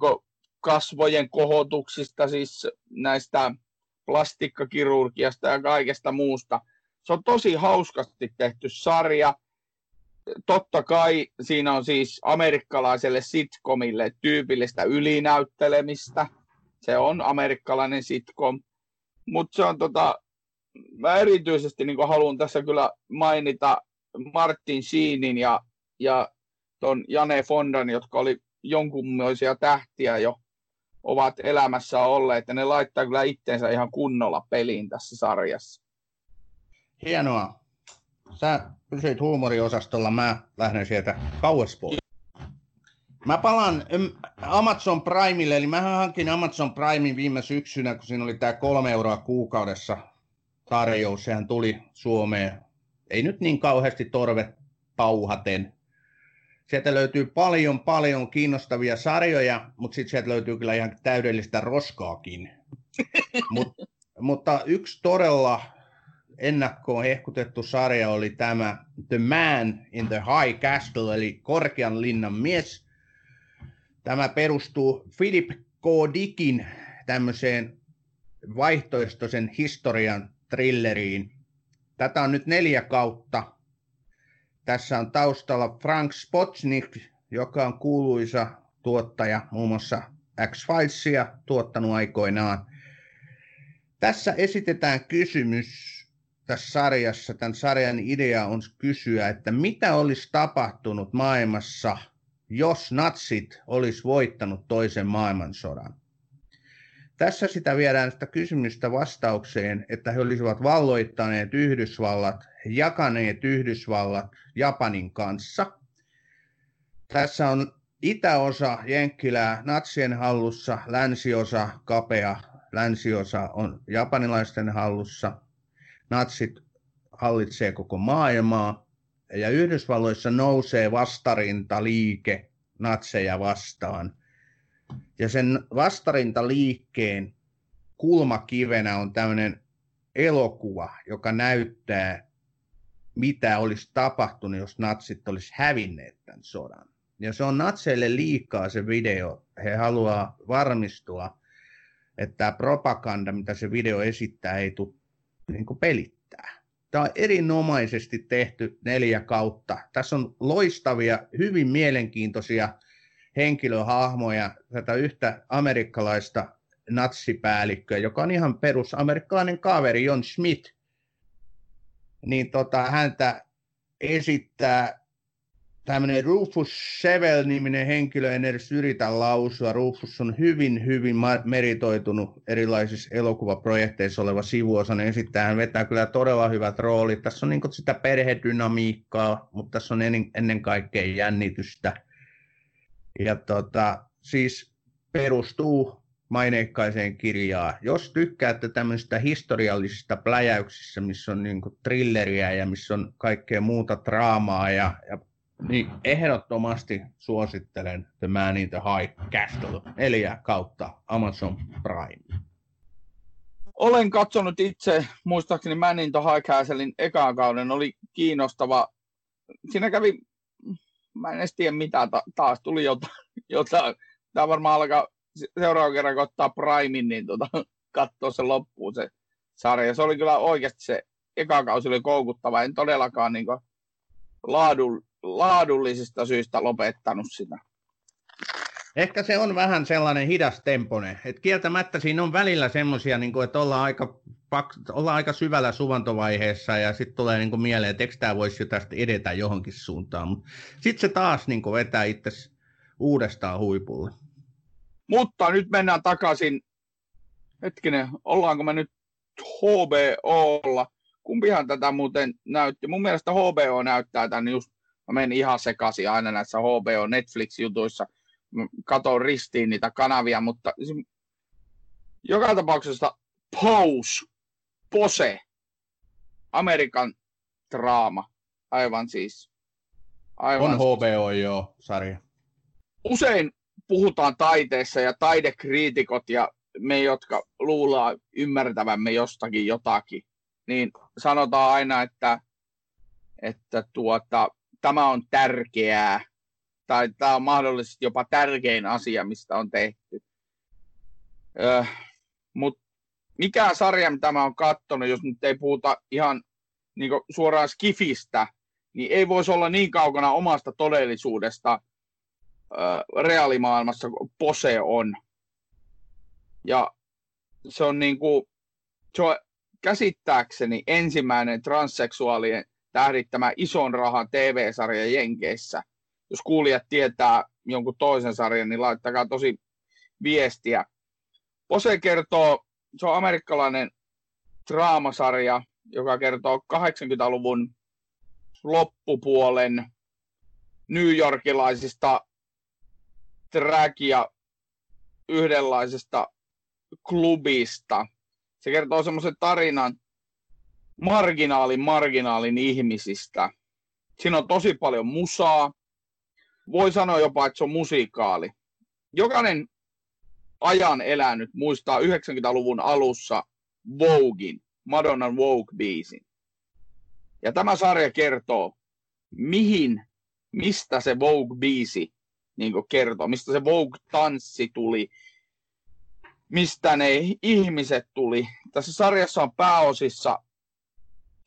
kasvojen kohotuksista, siis näistä plastikkakirurgiasta ja kaikesta muusta. Se on tosi hauskasti tehty sarja. Totta kai siinä on siis amerikkalaiselle sitcomille tyypillistä ylinäyttelemistä. Se on amerikkalainen sitcom. Mutta se on tota, mä erityisesti niin haluan tässä kyllä mainita Martin Sheenin ja, ja ton Jane Fondan, jotka oli jonkunmoisia tähtiä jo ovat elämässä olleet, ja ne laittaa kyllä itteensä ihan kunnolla peliin tässä sarjassa. Hienoa. Sä pysyit huumoriosastolla, mä lähden sieltä kauas pois. Mä palaan Amazon Primeille, eli mä hankin Amazon Primein viime syksynä, kun siinä oli tämä kolme euroa kuukaudessa tarjous. Sehän tuli Suomeen, ei nyt niin kauheasti torve pauhaten, Sieltä löytyy paljon, paljon kiinnostavia sarjoja, mutta sitten sieltä löytyy kyllä ihan täydellistä roskaakin. Mut, mutta yksi todella ennakkoon hehkutettu sarja oli tämä The Man in the High Castle, eli Korkean linnan mies. Tämä perustuu Philip K. Dickin tämmöiseen vaihtoehtoisen historian thrilleriin. Tätä on nyt neljä kautta tässä on taustalla Frank Spotnik, joka on kuuluisa tuottaja, muun muassa X-Filesia tuottanut aikoinaan. Tässä esitetään kysymys tässä sarjassa, tämän sarjan idea on kysyä, että mitä olisi tapahtunut maailmassa, jos natsit olisi voittanut toisen maailmansodan. Tässä sitä viedään sitä kysymystä vastaukseen, että he olisivat valloittaneet Yhdysvallat, jakaneet Yhdysvallat Japanin kanssa. Tässä on itäosa Jenkkilää natsien hallussa, länsiosa kapea, länsiosa on japanilaisten hallussa. Natsit hallitsee koko maailmaa ja Yhdysvalloissa nousee vastarintaliike natseja vastaan – ja sen vastarintaliikkeen kulmakivenä on tämmöinen elokuva, joka näyttää, mitä olisi tapahtunut, jos natsit olisi hävinneet tämän sodan. Ja se on natseille liikaa se video. He haluaa varmistua, että tämä propaganda, mitä se video esittää, ei tule niin pelittää. Tämä on erinomaisesti tehty neljä kautta. Tässä on loistavia, hyvin mielenkiintoisia henkilöhahmoja, tätä yhtä amerikkalaista natsipäällikköä, joka on ihan perus amerikkalainen kaveri, John Smith, niin tota, häntä esittää tämmöinen Rufus Sevel-niminen henkilö, en edes yritä lausua. Rufus on hyvin, hyvin meritoitunut erilaisissa elokuvaprojekteissa oleva sivuosainen esittää. Hän vetää kyllä todella hyvät roolit. Tässä on niin sitä perhedynamiikkaa, mutta tässä on ennen, kaikkea jännitystä. Ja tota, siis perustuu maineikkaiseen kirjaan. Jos tykkäätte tämmöistä historiallisista pläjäyksistä, missä on niin trilleriä ja missä on kaikkea muuta draamaa ja, ja niin ehdottomasti suosittelen The Man in the High Castle neljä kautta Amazon Prime. Olen katsonut itse, muistaakseni Man in the High Castlein ekaan kauden, oli kiinnostava. Siinä kävi, mä en edes tiedä mitä, ta- taas tuli jotain. jotain. Tämä varmaan alkaa seuraavan kerran, kun ottaa Primein, niin tota, katsoa se loppuun se sarja. Se oli kyllä oikeasti se eka kausi oli koukuttava. En todellakaan niin laadun, laadullisista syistä lopettanut sitä. Ehkä se on vähän sellainen hidas tempone. että kieltämättä siinä on välillä semmoisia, niin että ollaan aika, ollaan aika syvällä suvantovaiheessa ja sitten tulee niin kuin mieleen, että eikö tämä voisi jo tästä edetä johonkin suuntaan. Sitten se taas niin kuin vetää itse uudestaan huipulle. Mutta nyt mennään takaisin. Hetkinen, ollaanko me nyt HBOlla? Kumpihan tätä muuten näytti? Mun mielestä HBO näyttää tämän just, mä menen ihan sekaisin aina näissä HBO Netflix-jutuissa. Katon ristiin niitä kanavia, mutta joka tapauksessa Pose, Pose, Amerikan draama, aivan siis. Aivan on HBO joo, sarja. Usein puhutaan taiteessa ja taidekriitikot ja me, jotka luulaa ymmärtävämme jostakin jotakin, niin sanotaan aina, että, että tuota, tämä on tärkeää tai tämä on mahdollisesti jopa tärkein asia, mistä on tehty. Öö, Mutta mikä sarja, mitä mä oon katsonut, jos nyt ei puhuta ihan niin suoraan skifistä, niin ei voisi olla niin kaukana omasta todellisuudesta reaalimaailmassa Pose on. Ja se on niin kuin, se on käsittääkseni ensimmäinen transseksuaalien tähdittämä ison rahan TV-sarja Jenkeissä. Jos kuulijat tietää jonkun toisen sarjan, niin laittakaa tosi viestiä. Pose kertoo, se on amerikkalainen draamasarja, joka kertoo 80-luvun loppupuolen New Yorkilaisista trackia yhdenlaisesta klubista. Se kertoo semmoisen tarinan marginaalin marginaalin ihmisistä. Siinä on tosi paljon musaa. Voi sanoa jopa, että se on musiikaali. Jokainen ajan elänyt muistaa 90-luvun alussa Voguein, Madonnan Vogue-biisin. Ja tämä sarja kertoo, mihin, mistä se Vogue-biisi niin kertoo, mistä se Vogue-tanssi tuli, mistä ne ihmiset tuli. Tässä sarjassa on pääosissa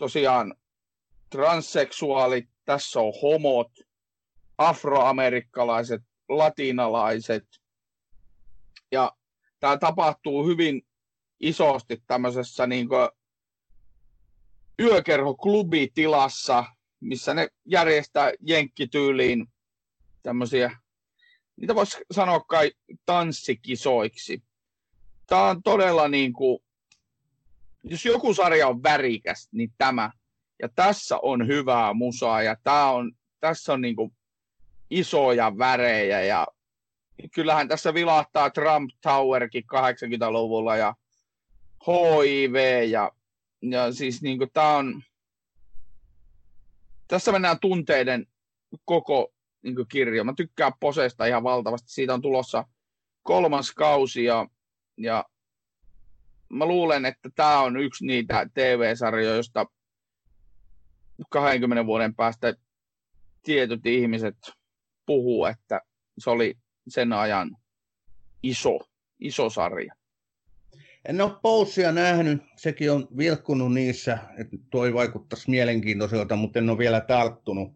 tosiaan transseksuaalit, tässä on homot, afroamerikkalaiset, latinalaiset. Ja tämä tapahtuu hyvin isosti tämmöisessä niin yökerhoklubitilassa, missä ne järjestää jenkkityyliin tämmöisiä niitä voisi sanoa kai tanssikisoiksi. Tämä on todella niin kuin, jos joku sarja on värikäs, niin tämä. Ja tässä on hyvää musaa ja tämä on, tässä on niin kuin isoja värejä ja kyllähän tässä vilahtaa Trump Towerkin 80-luvulla ja HIV ja, ja siis niin kuin tämä on, tässä mennään tunteiden koko niin kirjo. Mä tykkään Posesta ihan valtavasti. Siitä on tulossa kolmas kausi ja, ja mä luulen, että tämä on yksi niitä TV-sarjoja, joista 20 vuoden päästä tietyt ihmiset puhuu, että se oli sen ajan iso, iso sarja. En ole Poussia nähnyt, sekin on vilkkunut niissä, että toi vaikuttaisi mielenkiintoiselta, mutta en ole vielä tarttunut.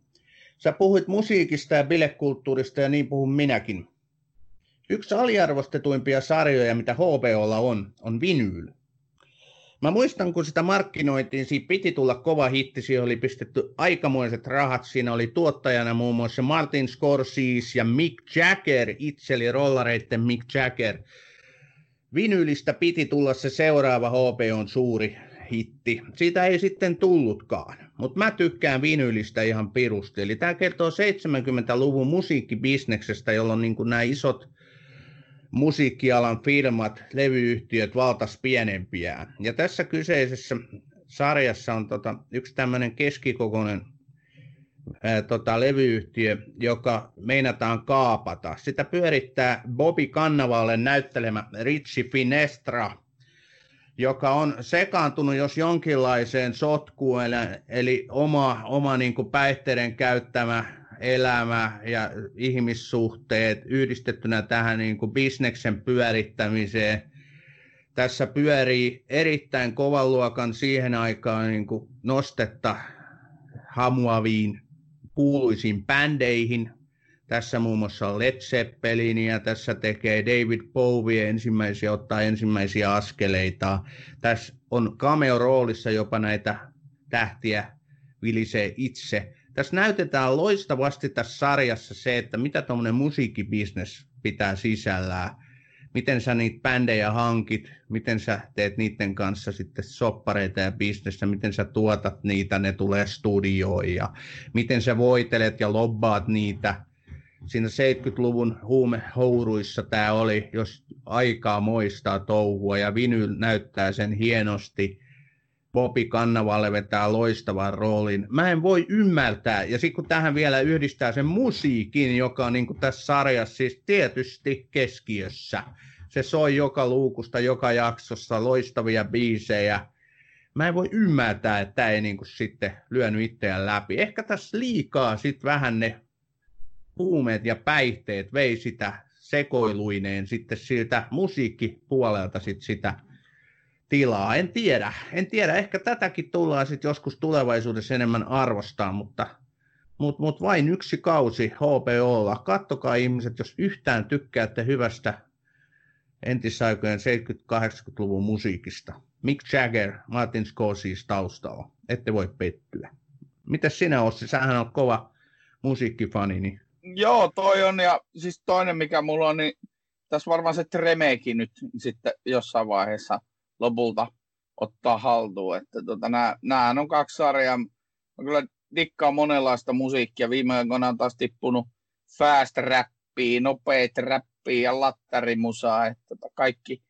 Sä puhuit musiikista ja bilekulttuurista ja niin puhun minäkin. Yksi aliarvostetuimpia sarjoja, mitä HBOlla on, on vinyl. Mä muistan, kun sitä markkinoitiin, siinä piti tulla kova hitti, siihen oli pistetty aikamoiset rahat, siinä oli tuottajana muun muassa Martin Scorsese ja Mick Jagger, itse eli rollareitten Mick Jagger. Vinylistä piti tulla se seuraava HBOn suuri hitti. Siitä ei sitten tullutkaan, mutta mä tykkään vinylistä ihan pirusti. Eli tämä kertoo 70-luvun musiikkibisneksestä, jolloin niin nämä isot musiikkialan firmat, levyyhtiöt valtas pienempiä. Ja tässä kyseisessä sarjassa on tota, yksi tämmöinen keskikokoinen ää, tota, levyyhtiö, joka meinataan kaapata. Sitä pyörittää Bobby Kannavalle näyttelemä Ritsi Finestra, joka on sekaantunut jos jonkinlaiseen sotkuun, eli oma, oma niin kuin päihteiden käyttämä elämä ja ihmissuhteet yhdistettynä tähän niin kuin bisneksen pyörittämiseen. Tässä pyörii erittäin kovan luokan siihen aikaan niin kuin nostetta hamuaviin kuuluisiin bändeihin. Tässä muun muassa Led Zeppelin ja tässä tekee David Bowie ensimmäisiä, ottaa ensimmäisiä askeleita. Tässä on cameo-roolissa jopa näitä tähtiä vilisee itse tässä näytetään loistavasti tässä sarjassa se, että mitä tuommoinen musiikkibisnes pitää sisällään. Miten sä niitä bändejä hankit, miten sä teet niiden kanssa sitten soppareita ja bisnestä, miten sä tuotat niitä, ne tulee studioon ja miten sä voitelet ja lobbaat niitä. Siinä 70-luvun huumehouruissa tämä oli, jos aikaa moistaa touhua ja vinyl näyttää sen hienosti Bobi Kannavalle vetää loistavan roolin. Mä en voi ymmärtää, ja sitten kun tähän vielä yhdistää sen musiikin, joka on niin tässä sarjassa siis tietysti keskiössä. Se soi joka luukusta, joka jaksossa loistavia biisejä. Mä en voi ymmärtää, että tämä ei niin kuin sitten lyönyt itseään läpi. Ehkä tässä liikaa sitten vähän ne huumeet ja päihteet vei sitä sekoiluineen sitten siltä musiikkipuolelta sit sitä tilaa. En tiedä. En tiedä. Ehkä tätäkin tullaan sitten joskus tulevaisuudessa enemmän arvostaa, mutta mut, mut vain yksi kausi HBOlla. Kattokaa ihmiset, jos yhtään tykkäätte hyvästä entisaikojen 70-80-luvun musiikista. Mick Jagger, Martin Scorsese taustalla. Ette voi pettyä. Miten sinä Ossi? Sähän on kova musiikkifani. Niin... Joo, toi on. Ja siis toinen, mikä mulla on, niin tässä varmaan se Tremekin nyt sitten jossain vaiheessa – lopulta ottaa haltuun. Että tota, nämä, on kaksi sarjaa. Mä kyllä dikkaan monenlaista musiikkia. Viime aikoina on taas tippunut fast rappia, nopeet rappia ja lattarimusaa. Että tota, kaikki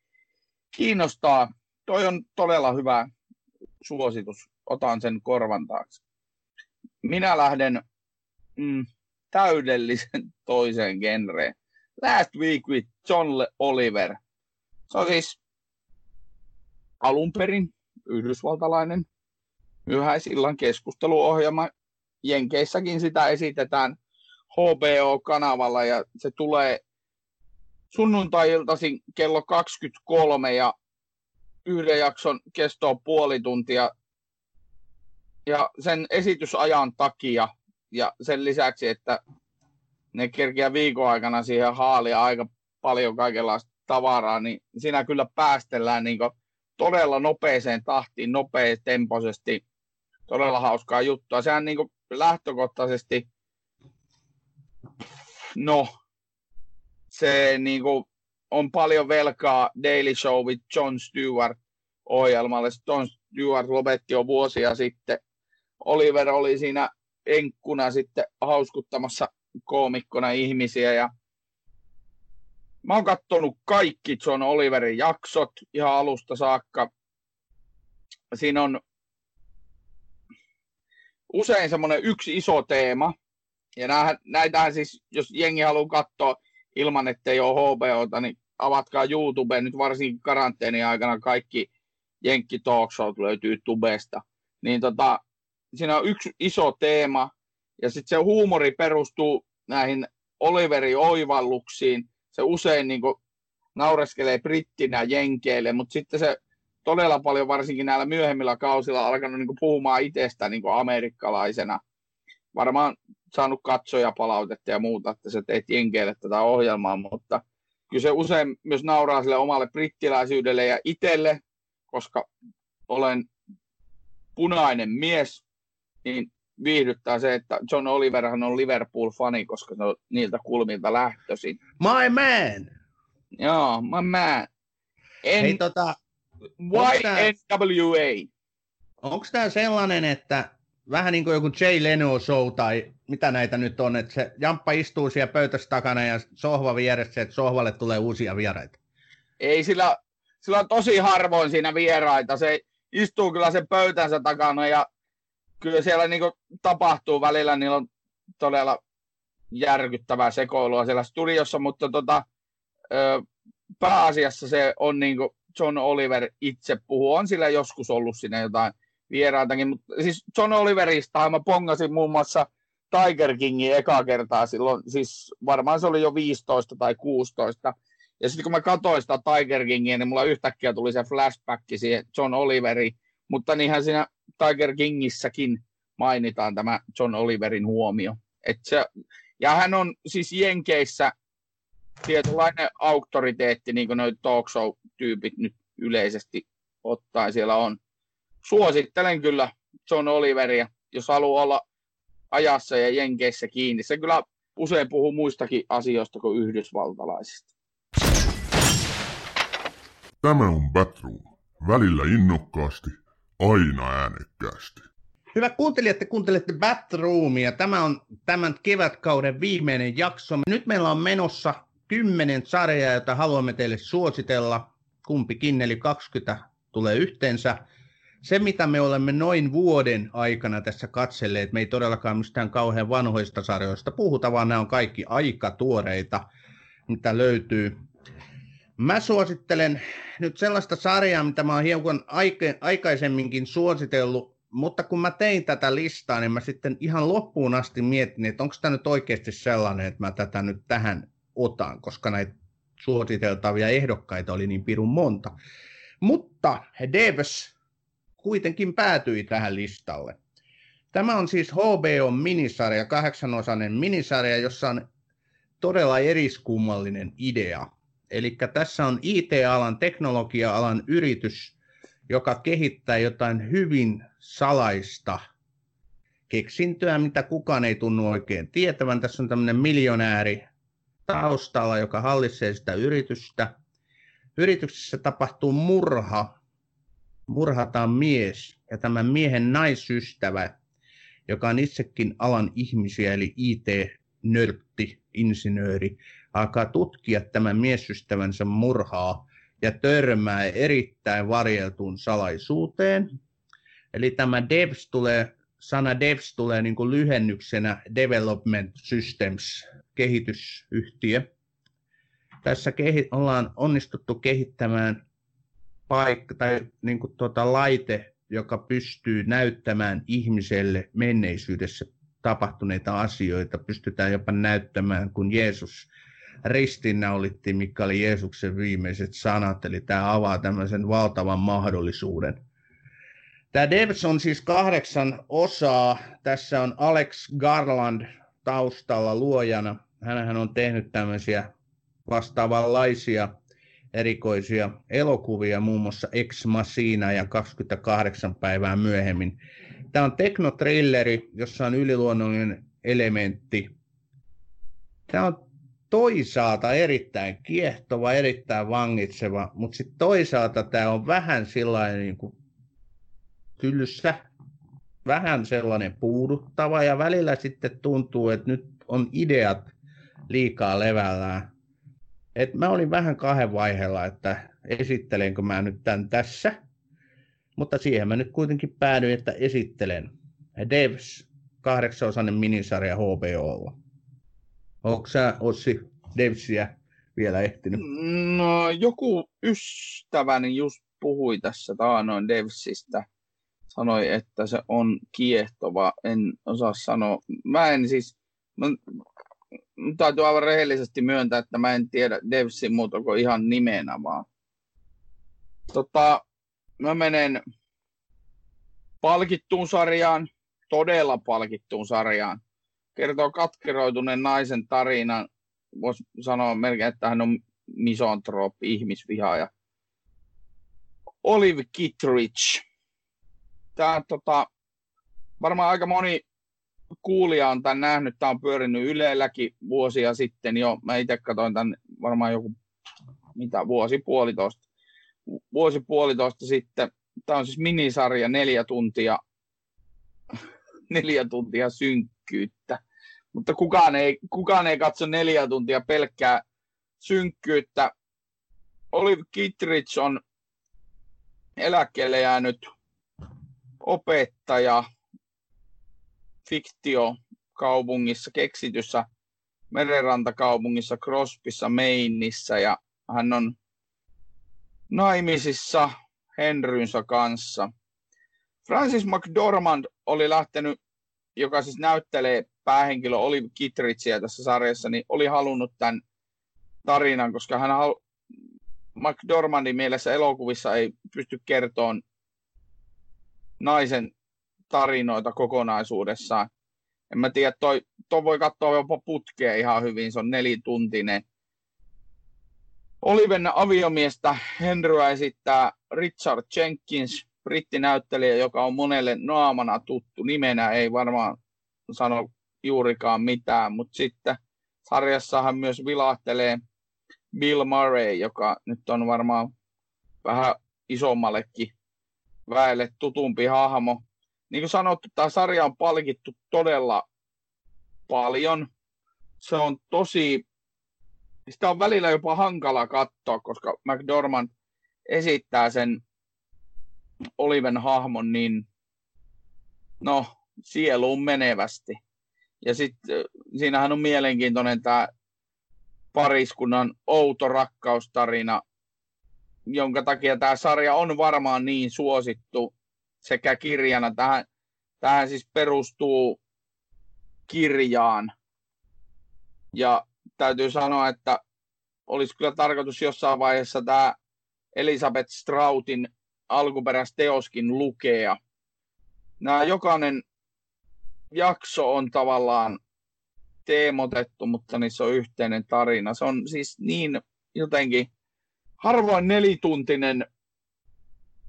kiinnostaa. Toi on todella hyvä suositus. Otan sen korvan taakse. Minä lähden mm, täydellisen toiseen genreen. Last Week with John Oliver. Se on siis alun perin yhdysvaltalainen myöhäisillan keskusteluohjelma. Jenkeissäkin sitä esitetään HBO-kanavalla ja se tulee sunnuntai-iltaisin kello 23 ja yhden jakson kesto puoli tuntia. Ja sen esitysajan takia ja sen lisäksi, että ne kerkiä viikon aikana siihen haalia aika paljon kaikenlaista tavaraa, niin siinä kyllä päästellään niin todella nopeeseen tahtiin, nopeatempoisesti. Todella hauskaa juttua. Sehän niin kuin lähtökohtaisesti, no, se niin kuin on paljon velkaa Daily Show with John Stewart ohjelmalle. John Stewart lopetti jo vuosia sitten. Oliver oli siinä enkkuna sitten hauskuttamassa koomikkona ihmisiä ja Mä oon kattonut kaikki John Oliverin jaksot ihan alusta saakka. Siinä on usein semmoinen yksi iso teema. Ja näitähän siis, jos jengi haluaa katsoa ilman, että ei ole HBOta, niin avatkaa YouTube nyt varsinkin karanteenin aikana kaikki Jenkki Talk Show löytyy Tubesta. Niin tota, siinä on yksi iso teema, ja sitten se huumori perustuu näihin Oliverin oivalluksiin. Se usein niin kuin, naureskelee brittinä jenkeille, mutta sitten se todella paljon varsinkin näillä myöhemmillä kausilla alkanut niin kuin, puhumaan itsestä niin kuin amerikkalaisena. Varmaan saanut katsoja palautetta ja muuta, että sä teet jenkeille tätä ohjelmaa, mutta kyllä se usein myös nauraa sille omalle brittiläisyydelle ja itselle, koska olen punainen mies, niin viihdyttää se, että John Oliverhan on Liverpool-fani, koska se on niiltä kulmilta lähtöisin. My man! Joo, my man. En... Hei, tota, YNWA. Onko tämä sellainen, että vähän niin kuin joku Jay Leno show tai mitä näitä nyt on, että se jamppa istuu siellä pöytässä takana ja sohva vieressä, että sohvalle tulee uusia vieraita? Ei, sillä, sillä on tosi harvoin siinä vieraita. Se istuu kyllä sen pöytänsä takana ja kyllä siellä niin tapahtuu välillä, niillä on todella järkyttävää sekoilua siellä studiossa, mutta tota, pääasiassa se on niin John Oliver itse puhuu. On sillä joskus ollut sinne jotain vieraitakin, mutta siis John Oliverista mä pongasin muun muassa Tiger Kingin eka kertaa silloin, siis varmaan se oli jo 15 tai 16. Ja sitten kun mä katsoin sitä Tiger Kingia, niin mulla yhtäkkiä tuli se flashback siihen John Oliveri, mutta niinhän siinä Tiger Kingissäkin mainitaan tämä John Oliverin huomio. Et se, ja hän on siis Jenkeissä tietynlainen auktoriteetti, niin kuin noin talk show-tyypit nyt yleisesti ottaen siellä on. Suosittelen kyllä John Oliveria, jos haluaa olla ajassa ja Jenkeissä kiinni. Se kyllä usein puhuu muistakin asioista kuin yhdysvaltalaisista. Tämä on Batroom. Välillä innokkaasti, aina äänekkäästi. Hyvä kuuntelijat, te kuuntelette Batroomia. Tämä on tämän kevätkauden viimeinen jakso. Nyt meillä on menossa kymmenen sarjaa, joita haluamme teille suositella. Kumpikin, eli 20 tulee yhteensä. Se, mitä me olemme noin vuoden aikana tässä katselleet, me ei todellakaan mistään kauhean vanhoista sarjoista puhuta, vaan nämä on kaikki aika tuoreita, mitä löytyy. Mä suosittelen nyt sellaista sarjaa, mitä mä oon hiukan aike- aikaisemminkin suositellut, mutta kun mä tein tätä listaa, niin mä sitten ihan loppuun asti mietin, että onko tämä nyt oikeasti sellainen, että mä tätä nyt tähän otan, koska näitä suositeltavia ehdokkaita oli niin pirun monta. Mutta Devs kuitenkin päätyi tähän listalle. Tämä on siis HBO-minisarja, kahdeksanosainen minisarja, jossa on todella eriskummallinen idea. Eli tässä on IT-alan, teknologia-alan yritys, joka kehittää jotain hyvin salaista keksintöä, mitä kukaan ei tunnu oikein tietävän. Tässä on tämmöinen miljonääri taustalla, joka hallitsee sitä yritystä. Yrityksessä tapahtuu murha, murhataan mies ja tämän miehen naisystävä, joka on itsekin alan ihmisiä, eli IT-nörtti, insinööri, alkaa tutkia tämän miesystävänsä murhaa ja törmää erittäin varjeltuun salaisuuteen. Eli tämä DEVS tulee, sana DEVS tulee niin kuin lyhennyksenä Development Systems, kehitysyhtiö. Tässä kehi- ollaan onnistuttu kehittämään paikka tai niin kuin tuota laite, joka pystyy näyttämään ihmiselle menneisyydessä tapahtuneita asioita. Pystytään jopa näyttämään, kun Jeesus ristinnaulitti, mikä oli Jeesuksen viimeiset sanat, eli tämä avaa tämmöisen valtavan mahdollisuuden. Tämä Devs on siis kahdeksan osaa. Tässä on Alex Garland taustalla luojana. Hänhän on tehnyt tämmöisiä vastaavanlaisia erikoisia elokuvia, muun muassa Ex Machina ja 28 päivää myöhemmin. Tämä on teknotrilleri, jossa on yliluonnollinen elementti. Tämä on toisaalta erittäin kiehtova, erittäin vangitseva, mutta sitten toisaalta tämä on vähän sellainen niin kuin tylsä, vähän sellainen puuduttava ja välillä sitten tuntuu, että nyt on ideat liikaa levällään. Et mä olin vähän kahden vaiheella, että esittelenkö mä nyt tämän tässä, mutta siihen mä nyt kuitenkin päädyin, että esittelen Devs, kahdeksanosainen minisarja HBOlla. Onko sä Ossi Devsiä vielä ehtinyt? No joku ystäväni just puhui tässä taanoin Devsistä. Sanoi, että se on kiehtova. En osaa sanoa. Mä en siis, mä, täytyy aivan rehellisesti myöntää, että mä en tiedä Devsin muuta kuin ihan nimenä vaan. Tota, mä menen palkittuun sarjaan, todella palkittuun sarjaan. Kertoo katkeroituneen naisen tarinan. Voisi sanoa melkein, että hän on misantrooppi, ihmisvihaaja. Olive Kittridge. Tämä tota, varmaan aika moni kuulija on tämän nähnyt. Tämä on pyörinyt Ylelläkin vuosia sitten jo. Mä itse katsoin tämän varmaan joku mitä, vuosi puolitoista. Vuosi puolitoista sitten. Tämä on siis minisarja, neljä tuntia, neljä tuntia synkkyyttä. Mutta kukaan ei, kukaan ei katso neljä tuntia pelkkää synkkyyttä. Olive Kittridge on eläkkeelle jäänyt opettaja fiktio kaupungissa, keksityssä merenrantakaupungissa Crospissa, Mainissä ja hän on naimisissa Henrynsä kanssa. Francis McDormand oli lähtenyt, joka siis näyttelee päähenkilö Olive Kittridgeä tässä sarjassa, niin oli halunnut tämän tarinan, koska hän halu... McDormandin mielessä elokuvissa ei pysty kertomaan naisen tarinoita kokonaisuudessaan. En mä tiedä, toi, toi voi katsoa jopa putkea ihan hyvin, se on nelituntinen. Oliven aviomiestä Henryä esittää Richard Jenkins, brittinäyttelijä, joka on monelle naamana tuttu. Nimenä ei varmaan sano juurikaan mitään, mutta sitten sarjassahan myös vilahtelee Bill Murray, joka nyt on varmaan vähän isommallekin väelle tutumpi hahmo. Niin kuin sanottu, tämä sarja on palkittu todella paljon. Se on tosi, sitä on välillä jopa hankala katsoa, koska McDormand esittää sen Oliven hahmon niin, no, sieluun menevästi. Ja sitten siinähän on mielenkiintoinen tämä pariskunnan outo rakkaustarina, jonka takia tämä sarja on varmaan niin suosittu sekä kirjana. Tähän, tähän siis perustuu kirjaan. Ja täytyy sanoa, että olisi kyllä tarkoitus jossain vaiheessa tämä Elisabeth Strautin alkuperäisteoskin lukea. Nämä jokainen jakso on tavallaan teemotettu, mutta niissä on yhteinen tarina. Se on siis niin jotenkin harvoin nelituntinen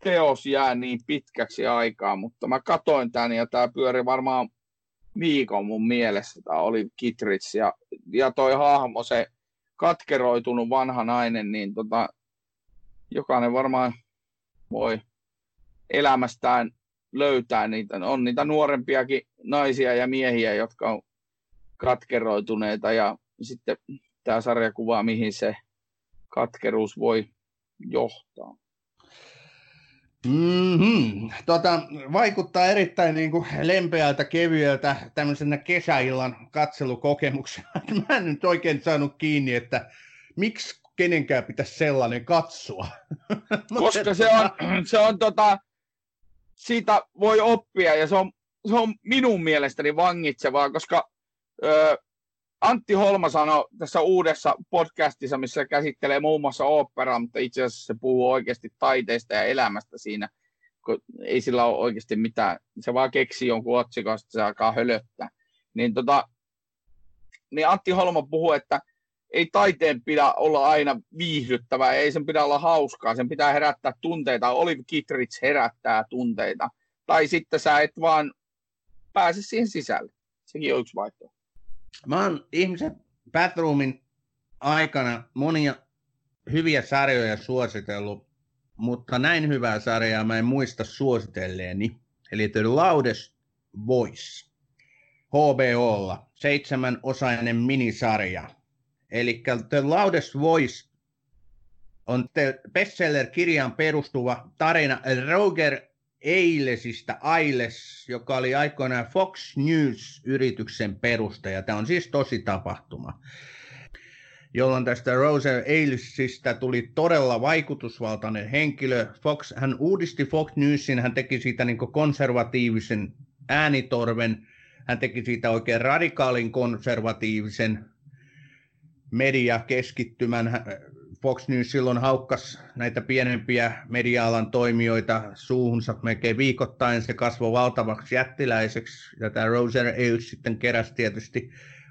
teos jää niin pitkäksi aikaa, mutta mä katoin tämän ja tämä pyöri varmaan viikon mun mielessä. Tämä oli Kittridge ja, ja toi hahmo, se katkeroitunut vanha nainen, niin tota, jokainen varmaan voi elämästään löytää niitä. On niitä nuorempiakin naisia ja miehiä, jotka on katkeroituneita ja sitten tämä sarja kuvaa, mihin se katkeruus voi johtaa. Mm-hmm. Tota, vaikuttaa erittäin niin kuin lempeältä, kevyeltä tämmöisenä kesäillan katselukokemuksena. Mä en nyt oikein saanut kiinni, että miksi kenenkään pitäisi sellainen katsoa. Koska se on, se on tota, siitä voi oppia ja se on, se on minun mielestäni vangitsevaa, koska ö, Antti Holma sanoi tässä uudessa podcastissa, missä käsittelee muun muassa oopperaa, mutta itse asiassa se puhuu oikeasti taiteesta ja elämästä siinä, kun ei sillä ole oikeasti mitään. Se vaan keksii jonkun otsikon, se alkaa hölöttää. Niin, tota, niin Antti Holma puhuu, että ei taiteen pidä olla aina viihdyttävää, ei sen pidä olla hauskaa, sen pitää herättää tunteita. Olive Kittridge herättää tunteita. Tai sitten sä et vaan pääse siihen sisälle. Sekin on yksi vaihtoehto. Mä oon ihmisen Bathroomin aikana monia hyviä sarjoja suositellut, mutta näin hyvää sarjaa mä en muista suositelleeni. Eli The Loudest Voice. HBOlla, seitsemän osainen minisarja. Eli The Loudest Voice on bestseller-kirjaan perustuva tarina Roger Eilesistä Ailes, joka oli aikoinaan Fox News-yrityksen perustaja. Tämä on siis tosi tapahtuma. jolloin tästä Roser Ailesista tuli todella vaikutusvaltainen henkilö. Fox, hän uudisti Fox Newsin, hän teki siitä niin konservatiivisen äänitorven, hän teki siitä oikein radikaalin konservatiivisen mediakeskittymän. Fox News silloin haukkas näitä pienempiä media-alan toimijoita suuhunsa melkein viikoittain. Se kasvoi valtavaksi jättiläiseksi ja tämä Roser Ailes sitten keräsi tietysti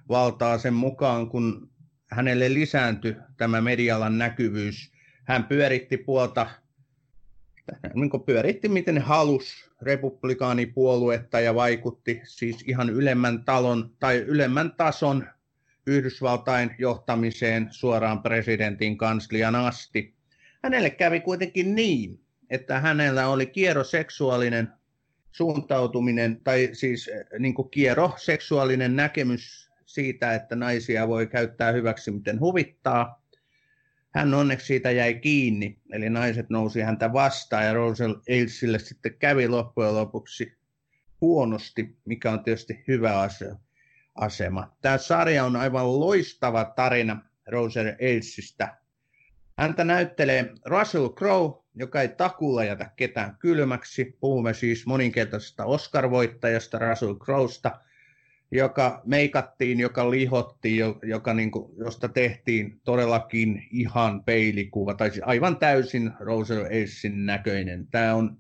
valtaa sen mukaan, kun hänelle lisääntyi tämä medialan näkyvyys. Hän pyöritti puolta, niin pyöritti miten halus republikaanipuoluetta ja vaikutti siis ihan ylemmän talon tai ylemmän tason Yhdysvaltain johtamiseen suoraan presidentin kanslian asti. Hänelle kävi kuitenkin niin, että hänellä oli kierroseksuaalinen suuntautuminen, tai siis eh, niin kuin kierroseksuaalinen näkemys siitä, että naisia voi käyttää hyväksi miten huvittaa. Hän onneksi siitä jäi kiinni, eli naiset nousi häntä vastaan ja Rosal Ailesille sitten kävi loppujen lopuksi huonosti, mikä on tietysti hyvä asia asema. Tämä sarja on aivan loistava tarina Roser Ailesista. Häntä näyttelee Russell Crowe, joka ei takulla jätä ketään kylmäksi. Puhumme siis moninkertaisesta Oscar-voittajasta Russell Crowesta, joka meikattiin, joka lihottiin, joka niin kuin, josta tehtiin todellakin ihan peilikuva, tai siis aivan täysin Roser Ailesin näköinen. Tämä on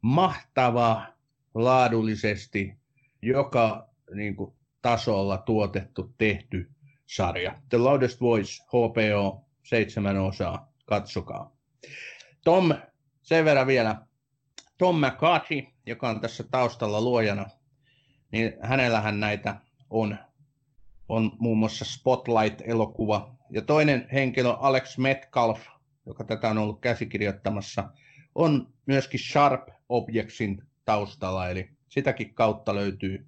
mahtava laadullisesti joka niin kuin, tasolla tuotettu, tehty sarja. The Loudest Voice, HBO, seitsemän osaa, katsokaa. Tom, sen verran vielä, Tom McCarthy, joka on tässä taustalla luojana, niin hänellähän näitä on, on muun muassa Spotlight-elokuva. Ja toinen henkilö, Alex Metcalf, joka tätä on ollut käsikirjoittamassa, on myöskin Sharp Objectsin taustalla, eli sitäkin kautta löytyy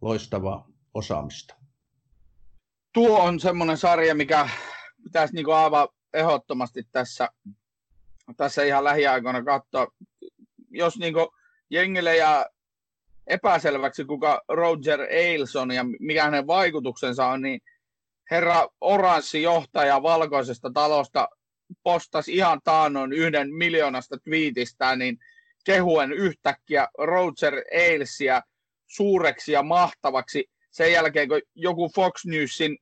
loistavaa osaamista. Tuo on semmoinen sarja, mikä pitäisi niin aivan ehdottomasti tässä, tässä ihan lähiaikoina katsoa. Jos niin jengille ja epäselväksi, kuka Roger Ailes on ja mikä hänen vaikutuksensa on, niin herra Oranssi johtaja valkoisesta talosta postasi ihan taannoin yhden miljoonasta twiitistä, niin kehuen yhtäkkiä Roger Ailesia suureksi ja mahtavaksi sen jälkeen, kun joku Fox Newsin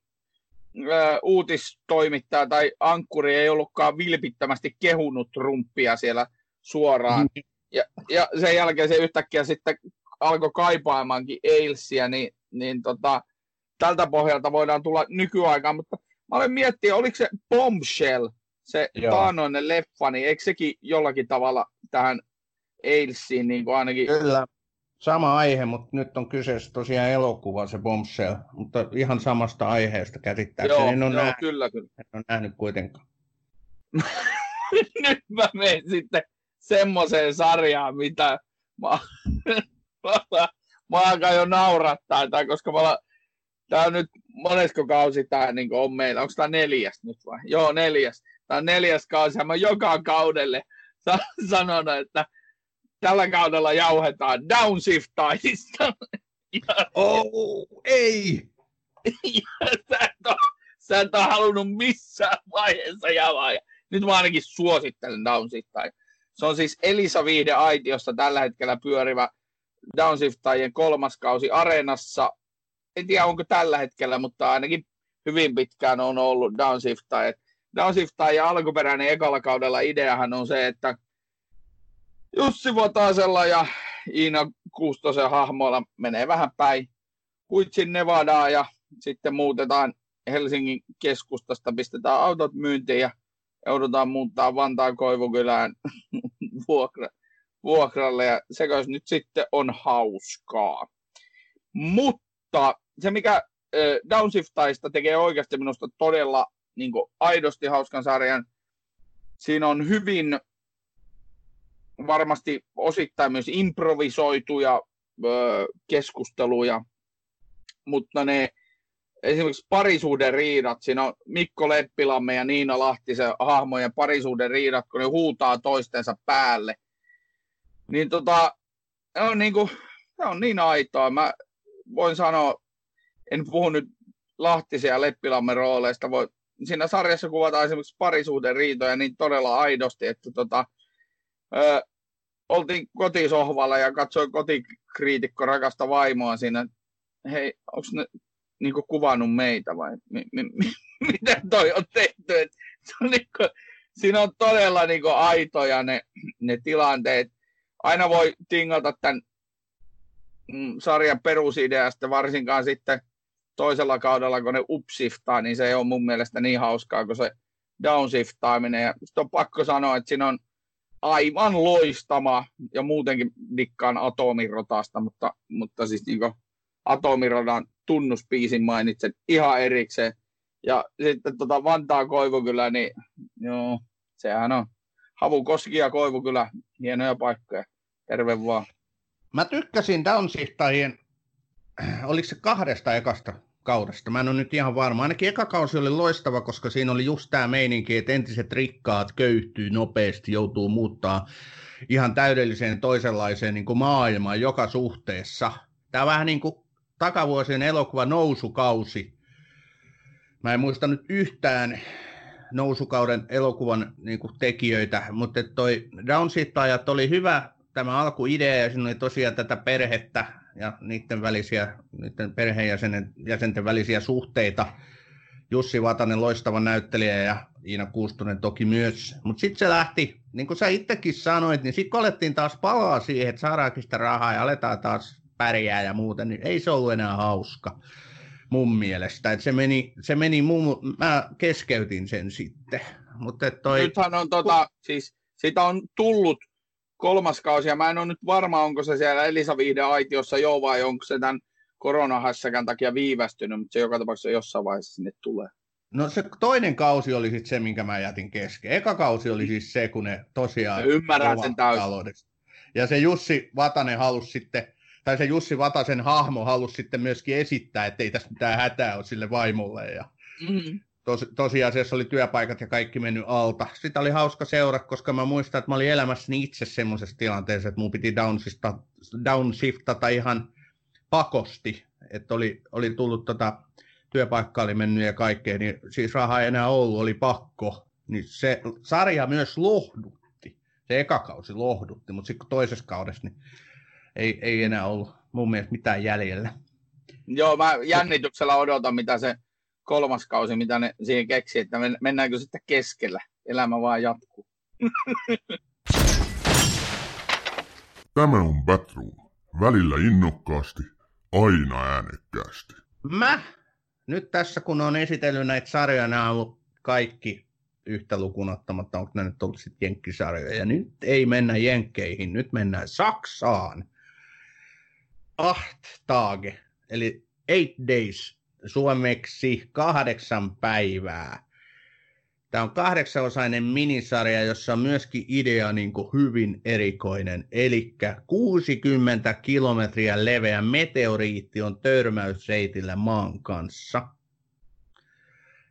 ö, uutistoimittaja tai ankkuri ei ollutkaan vilpittömästi kehunut Trumpia siellä suoraan. Mm. Ja, ja sen jälkeen se yhtäkkiä sitten alkoi kaipaamaankin Ailsia, niin, niin tota, tältä pohjalta voidaan tulla nykyaikaan, mutta mä olen miettinyt, oliko se Bombshell, se Joo. taanoinen leffa, niin eikö sekin jollakin tavalla tähän Ailsiin niin kuin ainakin Kyllä, sama aihe, mutta nyt on kyseessä tosiaan elokuva, se Bombshell, mutta ihan samasta aiheesta käsittääkseni. Joo, en ole joo nähnyt, kyllä, kyllä. En ole nähnyt kuitenkaan. nyt mä menen sitten semmoiseen sarjaan, mitä mä, mä, alkan jo naurattaa, tai koska mä Tämä on nyt monesko kausi tämä niin on meillä? Onko tämä neljäs nyt vai? Joo, neljäs. Tämä on neljäs kausi. Mä joka kaudelle sanonut, että tällä kaudella jauhetaan downshiftaista. oh, ei! ja sä, et ole, sä et ole halunnut missään vaiheessa javaa. Nyt mä ainakin suosittelen downshiftaajia. Se on siis Elisa Viihde Aitiossa tällä hetkellä pyörivä downshiftaajien kolmas kausi Areenassa. En tiedä onko tällä hetkellä, mutta ainakin hyvin pitkään on ollut downshiftaajat. Downshiftaajien alkuperäinen ekalla kaudella ideahan on se, että Jussi Votasella ja Iina Kuustosen hahmoilla menee vähän päin. Huitsin Nevadaan ja sitten muutetaan Helsingin keskustasta, pistetään autot myyntiin ja joudutaan muuttaa Vantaan Koivukylään vuokra, vuokralle. Ja se nyt sitten on hauskaa. Mutta se, mikä Downshiftaista tekee oikeasti minusta todella niin aidosti hauskan sarjan, siinä on hyvin varmasti osittain myös improvisoituja ö, keskusteluja, mutta ne esimerkiksi parisuuden riidat, siinä on Mikko Leppilamme ja Niina Lahtisen hahmojen parisuuden riidat, kun ne huutaa toistensa päälle. Niin tota, ne on, niin kuin, ne on niin aitoa. Mä voin sanoa, en puhu nyt Lahtisia ja Leppilammen rooleista. Voi, siinä sarjassa kuvataan esimerkiksi parisuuden riitoja niin todella aidosti, että tota, ö, oltiin kotisohvalla ja katsoin kotikriitikko rakasta vaimoa siinä. Hei, onko ne niin kuvannut meitä vai mi, mi, mi, miten toi on tehty? Et se on niin kuin, siinä on todella niin aitoja ne, ne tilanteet. Aina voi tingata tämän mm, sarjan perusideasta, varsinkaan sitten toisella kaudella, kun ne upsiftaa, niin se ei ole mun mielestä niin hauskaa kuin se downshiftaaminen. Ja on pakko sanoa, että siinä on aivan loistama, ja muutenkin dikkaan atomirotasta, mutta, mutta siis niin atomirodan tunnuspiisin mainitsen ihan erikseen. Ja sitten tota Vantaa Koivukylä, niin joo, sehän on Havukoski ja Koivukylä, hienoja paikkoja. Terve vaan. Mä tykkäsin downshiftajien, oliko se kahdesta ekasta kaudesta. Mä en ole nyt ihan varma. Ainakin eka kausi oli loistava, koska siinä oli just tämä meininki, että entiset rikkaat köyhtyy nopeasti, joutuu muuttaa ihan täydelliseen toisenlaiseen niin kuin maailmaan joka suhteessa. Tämä vähän niin kuin takavuosien elokuva Nousukausi. Mä en muista nyt yhtään nousukauden elokuvan niin kuin tekijöitä, mutta toi Downshiftajat oli hyvä tämä alkuidea ja siinä oli tosiaan tätä perhettä ja niiden, välisiä, niiden perheenjäsenten jäsenten välisiä suhteita. Jussi Vatanen loistava näyttelijä ja Iina Kuustonen toki myös. Mutta sitten se lähti, niin kuin sä itsekin sanoit, niin sitten alettiin taas palaa siihen, että saadaankin sitä rahaa ja aletaan taas pärjää ja muuten, niin ei se ollut enää hauska mun mielestä. Et se meni, se meni mun, mä keskeytin sen sitten. Mutta toi... Nythän on tota, siis sitä on tullut kolmas kausi, ja mä en ole nyt varma, onko se siellä Elisa Viihde aitiossa jo vai onko se tämän koronahässäkän takia viivästynyt, mutta se joka tapauksessa jossain vaiheessa sinne tulee. No se toinen kausi oli sitten se, minkä mä jätin kesken. Eka kausi oli siis se, kun ne tosiaan... Ymmärrän sen täysin. Ja se Jussi Vatanen halusi sitten, tai se Jussi Vatasen hahmo halusi sitten myöskin esittää, että ei tässä mitään hätää ole sille vaimolle. Ja mm-hmm tos, tosiasiassa oli työpaikat ja kaikki mennyt alta. Sitä oli hauska seura, koska mä muistan, että mä olin elämässäni itse semmoisessa tilanteessa, että mun piti downshiftata ihan pakosti, että oli, oli tullut tota, työpaikka oli mennyt ja kaikkea, niin siis raha ei enää ollut, oli pakko. Niin se sarja myös lohdutti. Se eka kausi lohdutti, mutta sitten toisessa kaudessa niin ei, ei enää ollut mun mielestä mitään jäljellä. Joo, mä jännityksellä odotan, mitä se kolmas kausi, mitä ne siihen keksi, että mennäänkö sitten keskellä. Elämä vaan jatkuu. Tämä on Batroom. Välillä innokkaasti, aina äänekkäästi. Mä? Nyt tässä kun on esitellyt näitä sarjoja, nämä on ollut kaikki yhtä lukuun ottamatta, onko ne nyt ollut sitten jenkkisarjoja. Ja nyt ei mennä jenkkeihin, nyt mennään Saksaan. Acht Tage, eli Eight Days suomeksi kahdeksan päivää. Tämä on kahdeksanosainen minisarja, jossa on myöskin idea niin kuin hyvin erikoinen. Eli 60 kilometriä leveä meteoriitti on törmäysreitillä maan kanssa.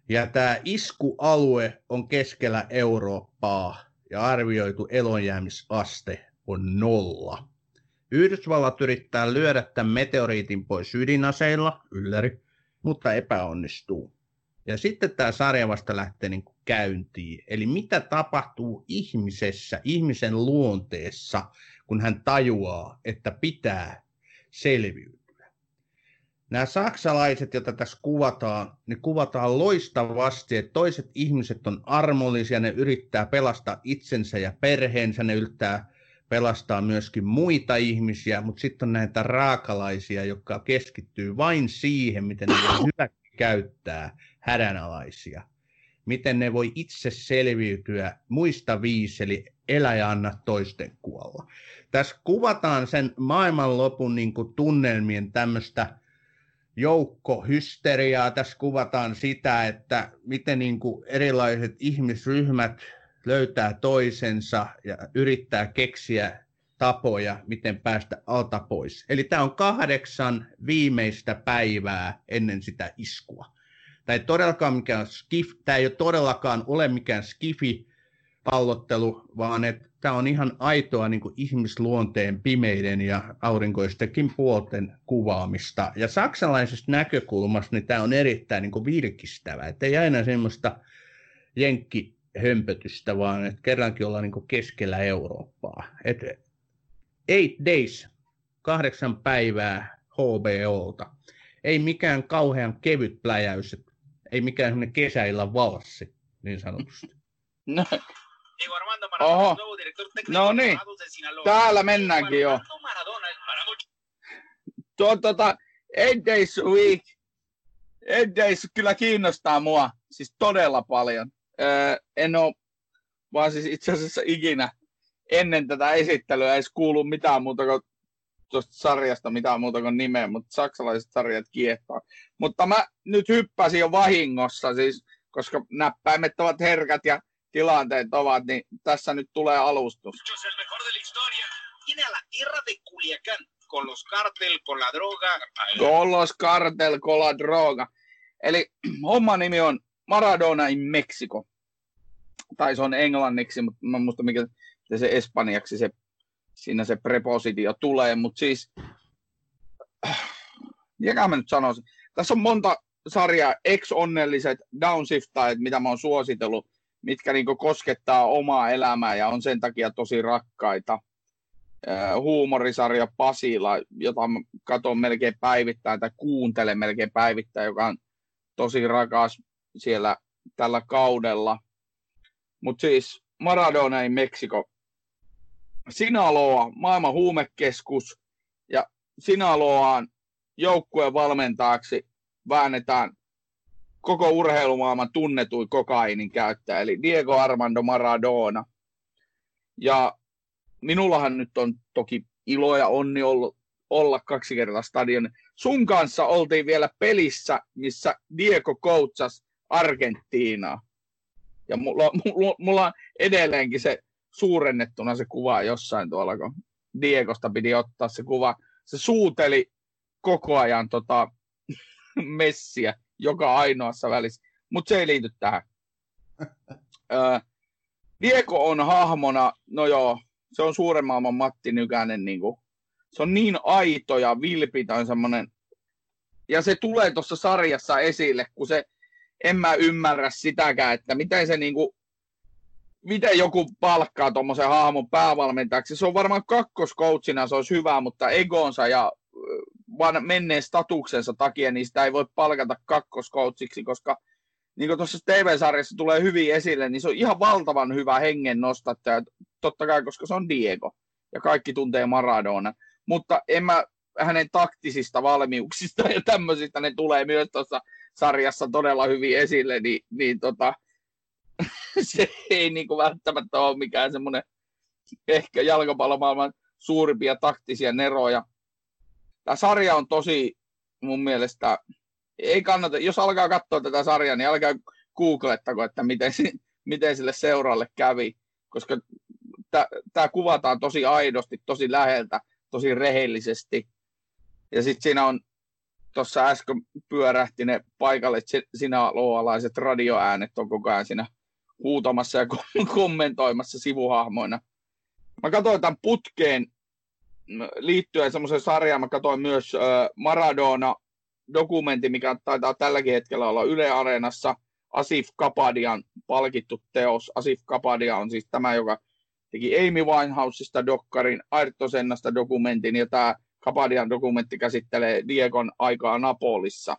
Ja tämä iskualue on keskellä Eurooppaa ja arvioitu elonjäämisaste on nolla. Yhdysvallat yrittää lyödä tämän meteoriitin pois ydinaseilla, ylläri, mutta epäonnistuu. Ja sitten tämä sarja vasta lähtee niin kuin käyntiin. Eli mitä tapahtuu ihmisessä, ihmisen luonteessa, kun hän tajuaa, että pitää selviytyä. Nämä saksalaiset, joita tässä kuvataan, ne kuvataan loistavasti, että toiset ihmiset on armollisia, ne yrittää pelastaa itsensä ja perheensä, ne yrittää pelastaa myöskin muita ihmisiä, mutta sitten on näitä raakalaisia, jotka keskittyy vain siihen, miten ne voi käyttää hädänalaisia. Miten ne voi itse selviytyä muista viisi, eli elä ja anna toisten kuolla. Tässä kuvataan sen maailmanlopun niin kuin, tunnelmien tämmöistä joukkohysteriaa. Tässä kuvataan sitä, että miten niin kuin, erilaiset ihmisryhmät löytää toisensa ja yrittää keksiä tapoja, miten päästä alta pois. Eli tämä on kahdeksan viimeistä päivää ennen sitä iskua. Tämä ei todellakaan mikään skif, tämä ei ole todellakaan ole mikään skifi pallottelu, vaan että tämä on ihan aitoa niin kuin ihmisluonteen pimeiden ja aurinkoistenkin puolten kuvaamista. Ja saksalaisesta näkökulmasta niin tämä on erittäin niin kuin virkistävä, että ei aina semmoista jenkkihömpötystä, vaan että kerrankin ollaan niin keskellä Eurooppaa. Et eight days, kahdeksan päivää HBOlta. Ei mikään kauhean kevyt pläjäys, ei mikään semmoinen kesäillä valssi, niin sanotusti. No. Oho. No niin, täällä mennäänkin jo. Tuo, tota, Eight Days Week, Eight Days kyllä kiinnostaa mua, siis todella paljon. Öö, en ole vaan siis itse asiassa ikinä ennen tätä esittelyä edes kuullut mitään muuta kuin tuosta sarjasta mitään muuta kuin nimeä, mutta saksalaiset sarjat kiehtoo. Mutta mä nyt hyppäsin jo vahingossa, siis, koska näppäimet ovat herkät ja tilanteet ovat, niin tässä nyt tulee alustus. Con los cartel, con la droga. Con los cartel, con la droga. Eli homma nimi on Maradona in Mexico. Tai se on englanniksi, mutta mä muista mikä se espanjaksi se, siinä se prepositio tulee. Mutta siis, mikä mä nyt sanoisin. Tässä on monta sarjaa, ex-onnelliset downshiftajat, mitä mä oon suositellut mitkä niin koskettaa omaa elämää ja on sen takia tosi rakkaita. Huumorisarja Pasila, jota katson melkein päivittäin tai kuuntelen melkein päivittäin, joka on tosi rakas siellä tällä kaudella. Mutta siis Maradona in Meksiko. Sinaloa, maailman huumekeskus, ja Sinaloaan joukkueen valmentaaksi väännetään koko urheilumaailman tunnetui kokainin käyttäjä, eli Diego Armando Maradona. Ja minullahan nyt on toki ilo ja onni ollut, olla kaksi kertaa stadion. Sun kanssa oltiin vielä pelissä, missä Diego coachas Argentiinaa. Ja mulla, mulla, mulla on edelleenkin se suurennettuna se kuva jossain tuolla, kun Diegosta piti ottaa se kuva. Se suuteli koko ajan tota, messiä joka ainoassa välissä, mutta se ei liity tähän. Diego on hahmona, no joo, se on suuren maailman Matti Nykänen, niin kuin, se on niin aito ja vilpitön semmoinen, ja se tulee tuossa sarjassa esille, kun se, en mä ymmärrä sitäkään, että miten se niin kuin, miten joku palkkaa tuommoisen hahmon päävalmentajaksi. Se on varmaan kakkoskoutsina, se olisi hyvä, mutta egonsa ja vaan menneen statuksensa takia, niin sitä ei voi palkata kakkoskoutsiksi, koska niin kuin tuossa TV-sarjassa tulee hyvin esille, niin se on ihan valtavan hyvä hengen nostattaja, totta kai, koska se on Diego, ja kaikki tuntee Maradona. Mutta en mä hänen taktisista valmiuksista ja tämmöisistä, ne tulee myös tuossa sarjassa todella hyvin esille, niin, niin tota, se ei niin kuin välttämättä ole mikään semmoinen ehkä jalkapallomaailman suurimpia taktisia neroja, tämä sarja on tosi mun mielestä, ei kannata, jos alkaa katsoa tätä sarjaa, niin älkää googlettako, että miten, miten sille seuralle kävi, koska tämä kuvataan tosi aidosti, tosi läheltä, tosi rehellisesti. Ja sitten siinä on, tuossa äsken pyörähti ne paikalliset sinaloalaiset radioäänet on koko ajan siinä huutamassa ja kommentoimassa sivuhahmoina. Mä katsoin tämän putkeen liittyen semmoisen sarjaan, mä katsoin myös Maradona dokumentti, mikä taitaa tälläkin hetkellä olla Yle Areenassa, Asif Kapadian palkittu teos. Asif Kapadia on siis tämä, joka teki Amy Winehouseista dokkarin, Ayrton dokumentin, ja tämä Kapadian dokumentti käsittelee Diegon aikaa Napolissa.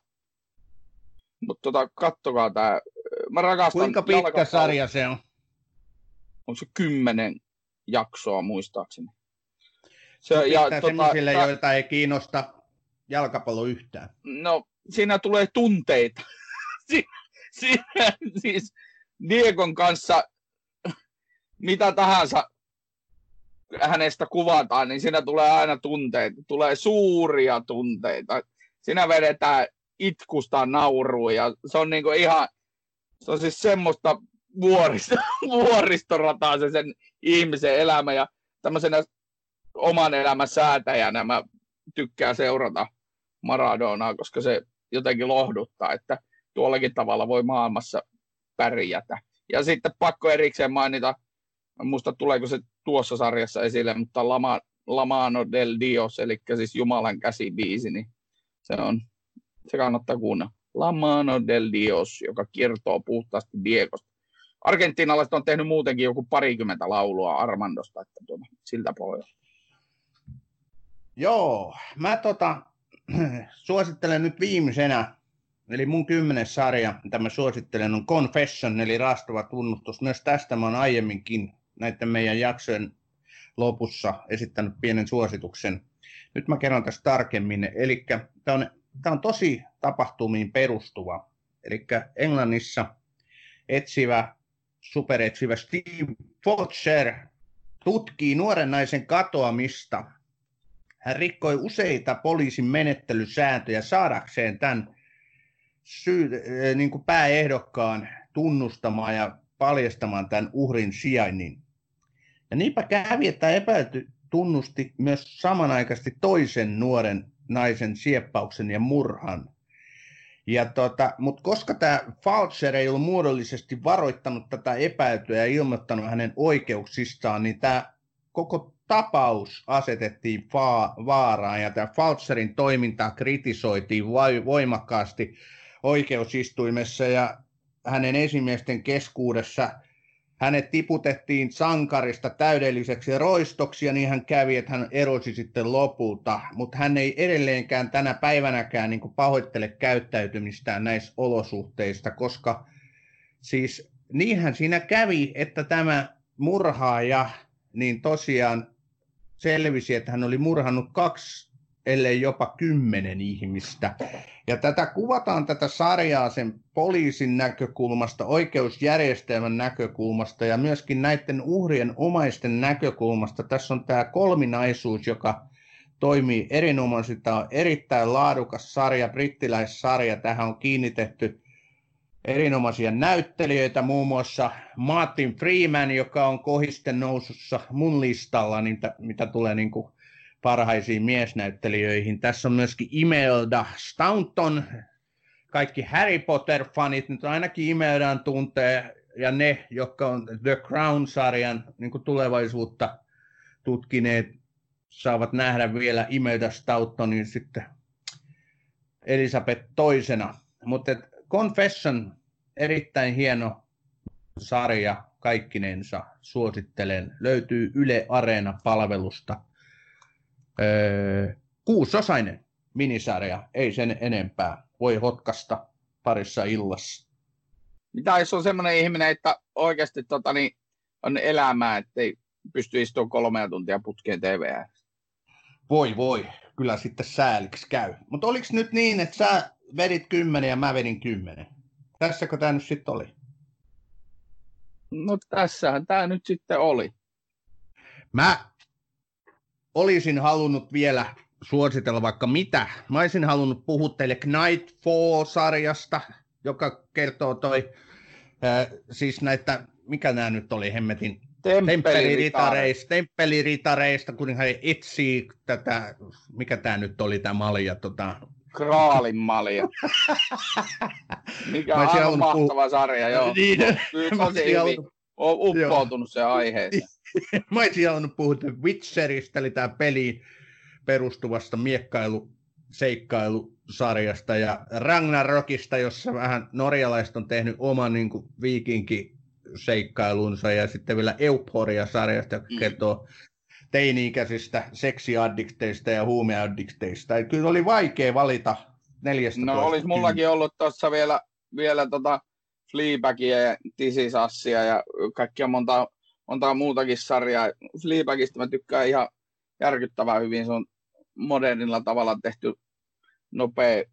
Mutta tota, kattokaa tämä. Mä rakastan Kuinka pitkä sarja se on? On se kymmenen jaksoa muistaakseni. Se, ja tota, sellaisille, ta... joita ei kiinnosta jalkapallo yhtään. No, siinä tulee tunteita. si- siinä, siis Diegon kanssa mitä tahansa hänestä kuvataan, niin siinä tulee aina tunteita. Tulee suuria tunteita. Siinä vedetään itkusta nauruun ja se on niinku ihan, se on siis semmoista vuoristo, vuoristorataa se sen ihmisen elämä ja tämmöisenä oman elämän säätäjänä mä tykkään seurata Maradonaa, koska se jotenkin lohduttaa, että tuollakin tavalla voi maailmassa pärjätä. Ja sitten pakko erikseen mainita en muista tuleeko se tuossa sarjassa esille, mutta Lama, Lamano del Dios, eli siis Jumalan käsibiisi, niin se on, se kannattaa kuunnella. La mano del Dios, joka kiertoo puhtaasti Diegosta. Argentiinalaiset on tehnyt muutenkin joku parikymmentä laulua Armandosta, että tuota, siltä pohjalta. Joo, mä tota, suosittelen nyt viimeisenä, eli mun kymmenes sarja, mitä mä suosittelen, on Confession, eli raastava tunnustus. Myös tästä mä oon aiemminkin näiden meidän jaksojen lopussa esittänyt pienen suosituksen. Nyt mä kerron tästä tarkemmin. Eli tämä on, tämä on tosi tapahtumiin perustuva. Eli Englannissa etsivä, superetsivä Steve Focher tutkii nuoren naisen katoamista. Hän rikkoi useita poliisin menettelysääntöjä saadakseen tämän syy, niin kuin pääehdokkaan tunnustamaan ja paljastamaan tämän uhrin sijainnin. Ja niinpä kävi, että epäilty tunnusti myös samanaikaisesti toisen nuoren naisen sieppauksen ja murhan. Ja tota, Mutta koska tämä Falcher ei ollut muodollisesti varoittanut tätä epäiltyä ja ilmoittanut hänen oikeuksistaan, niin tämä koko tapaus asetettiin va- vaaraan ja tämä Falcherin toimintaa kritisoitiin voimakkaasti oikeusistuimessa ja hänen esimiesten keskuudessa – hänet tiputettiin sankarista täydelliseksi roistoksi ja niin hän kävi, että hän erosi sitten lopulta, mutta hän ei edelleenkään tänä päivänäkään niin pahoittele käyttäytymistään näissä olosuhteista, koska siis niinhän siinä kävi, että tämä murhaaja niin tosiaan selvisi, että hän oli murhannut kaksi ellei jopa kymmenen ihmistä. Ja tätä kuvataan tätä sarjaa sen poliisin näkökulmasta, oikeusjärjestelmän näkökulmasta ja myöskin näiden uhrien omaisten näkökulmasta. Tässä on tämä kolminaisuus, joka toimii erinomaisesti. Tämä on erittäin laadukas sarja, brittiläissarja. Tähän on kiinnitetty erinomaisia näyttelijöitä, muun muassa Martin Freeman, joka on kohisten nousussa mun listalla, niin mitä tulee niin kuin parhaisiin miesnäyttelijöihin. Tässä on myöskin Imelda Staunton, kaikki Harry Potter-fanit nyt ainakin Imeldan tuntee, ja ne, jotka on The Crown-sarjan niin tulevaisuutta tutkineet, saavat nähdä vielä Imelda Stauntonin sitten Elisabeth toisena. Mutta Confession, erittäin hieno sarja kaikkinensa, suosittelen. Löytyy Yle Areena-palvelusta Öö, kuusosainen minisarja, ei sen enempää. Voi hotkasta parissa illassa. Mitä jos on semmoinen ihminen, että oikeasti tota, niin, on elämää, ettei pysty istumaan kolmea tuntia putkeen TV. Voi voi, kyllä sitten sääliksi käy. Mutta oliko nyt niin, että sä vedit kymmenen ja mä vedin kymmenen? Tässäkö tämä nyt sitten oli? No tässähän tämä nyt sitten oli. Mä olisin halunnut vielä suositella vaikka mitä. Mä olisin halunnut puhua teille Nightfall-sarjasta, joka kertoo toi, äh, siis näitä, mikä nämä nyt oli, hemmetin temppeliritareista, temppeliritareista, kun he etsii tätä, mikä tämä nyt oli tämä malja, tota... Kraalin malja. mikä on mahtava puh- sarja, joo. Niin, Kyllä tosi hyvin. Olen uppoutunut se aiheeseen. mä olisin halunnut puhua Witcheristä, eli tämä peliin perustuvasta miekkailu seikkailusarjasta ja Ragnarokista, jossa vähän norjalaiset on tehnyt oman niin kuin, viikinki seikkailunsa ja sitten vielä Euphoria-sarjasta, joka mm. kertoo teini-ikäisistä seksiaddikteista ja huumeaddikteista. Ja kyllä oli vaikea valita neljästä. No olisi mullakin ollut tuossa vielä, vielä tota Fleabagia ja Tisisassia ja kaikkia monta montaa muutakin sarjaa. Fleabagista mä tykkään ihan järkyttävän hyvin. Se on modernilla tavalla tehty nopea,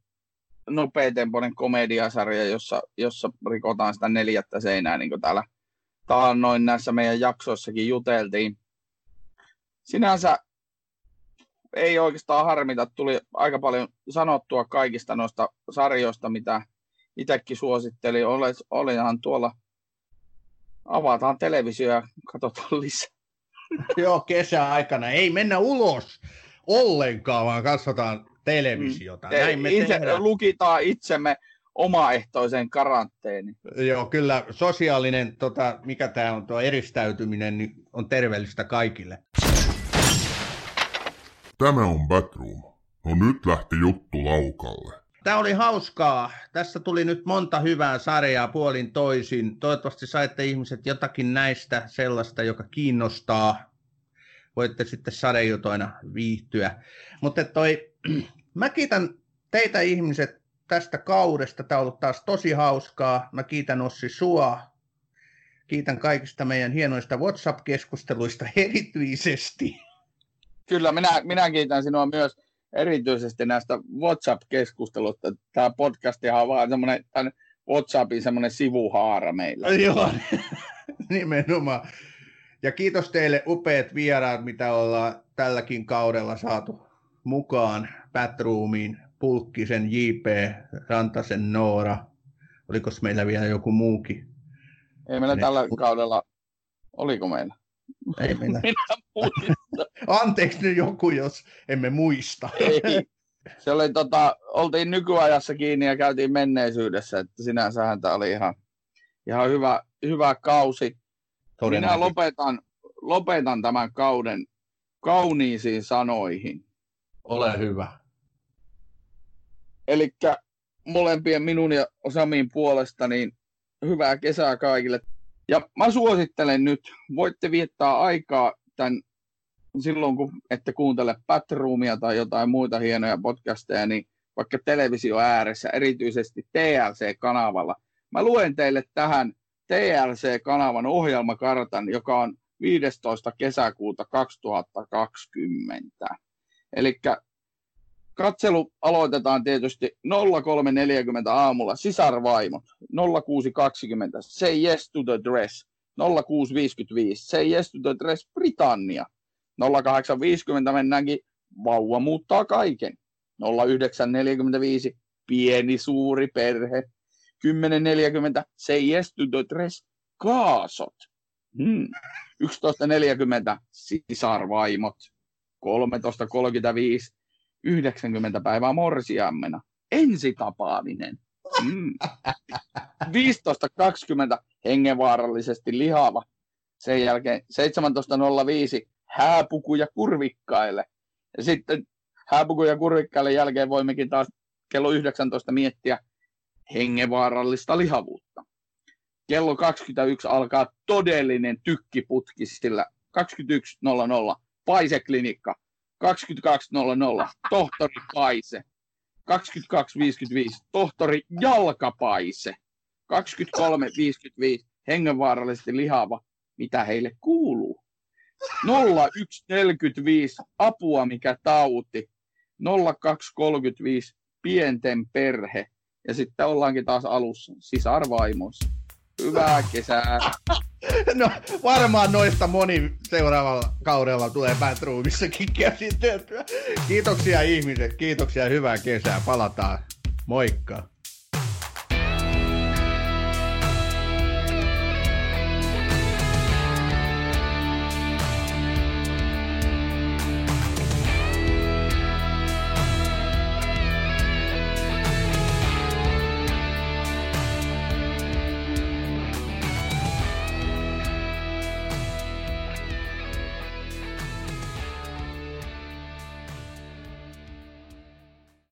nopeatempoinen komediasarja, jossa, jossa rikotaan sitä neljättä seinää, niin kuin täällä noin näissä meidän jaksoissakin juteltiin. Sinänsä ei oikeastaan harmita, tuli aika paljon sanottua kaikista noista sarjoista, mitä itsekin suosittelin. Olihan tuolla avataan televisio ja katsotaan lisää. Joo, kesäaikana. Ei mennä ulos ollenkaan, vaan katsotaan televisiota. Mm. Näin me itse, lukitaan itsemme omaehtoisen karanteeni. Joo, kyllä sosiaalinen, tota, mikä tämä on, tuo eristäytyminen, niin on terveellistä kaikille. Tämä on Batroom. No nyt lähti juttu laukalle. Tämä oli hauskaa. Tässä tuli nyt monta hyvää sarjaa puolin toisin. Toivottavasti saitte ihmiset jotakin näistä sellaista, joka kiinnostaa. Voitte sitten sadejutoina viihtyä. Mutta toi, mä kiitän teitä ihmiset tästä kaudesta. Tämä on ollut taas tosi hauskaa. Mä kiitän Ossi sua. Kiitän kaikista meidän hienoista WhatsApp-keskusteluista erityisesti. Kyllä, minä, minä kiitän sinua myös erityisesti näistä WhatsApp-keskustelusta. Tämä podcast on vaan semmoinen, tämän WhatsAppin semmoinen sivuhaara meillä. Joo, nimenomaan. Ja kiitos teille upeat vieraat, mitä ollaan tälläkin kaudella saatu mukaan Batroomiin. Pulkkisen JP, Rantasen Noora. Oliko meillä vielä joku muukin? Ei meillä ne... tällä kaudella, oliko meillä? Ei minä. minä Anteeksi nyt joku, jos emme muista. Ei. Se oli, tota, oltiin nykyajassa kiinni ja käytiin menneisyydessä, että sinänsähän tämä oli ihan, ihan hyvä, hyvä kausi. Minä lopetan, lopetan tämän kauden kauniisiin sanoihin. Ole hyvä. Eli molempien minun ja Osamin puolesta niin hyvää kesää kaikille. Ja mä suosittelen nyt, voitte viettää aikaa tämän silloin, kun ette kuuntele Batroomia tai jotain muita hienoja podcasteja, niin vaikka televisio ääressä, erityisesti TLC-kanavalla. Mä luen teille tähän TLC-kanavan ohjelmakartan, joka on 15. kesäkuuta 2020. Eli katselu aloitetaan tietysti 0340 aamulla. Sisarvaimot, 0620 Say Yes to the Dress, 0655 Say Yes to the Dress. Britannia, 0850 mennäänkin. Vauva muuttaa kaiken, 0945 pieni suuri perhe, 1040 Say Yes to the Dress. Kaasot, hmm. 11.40 sisarvaimot, 13.35 90 päivää morsiammena. Ensitapaaminen. Mm. 15.20 hengenvaarallisesti lihava. Sen jälkeen 17.05 hääpukuja kurvikkaille. Ja sitten hääpukuja kurvikkaille jälkeen voimmekin taas kello 19 miettiä hengenvaarallista lihavuutta. Kello 21 alkaa todellinen tykkiputki, sillä 21.00 Paiseklinikka 22.00, tohtori Paise. 22.55, tohtori Jalkapaise. 23.55, hengenvaarallisesti lihava, mitä heille kuuluu. 01.45, apua mikä tauti. 02.35, pienten perhe. Ja sitten ollaankin taas alussa, sisarvaimoissa. Hyvää kesää. No varmaan noista moni seuraavalla kaudella tulee Batroomissakin käsiteltyä. Kiitoksia ihmiset, kiitoksia hyvää kesää. Palataan. Moikka.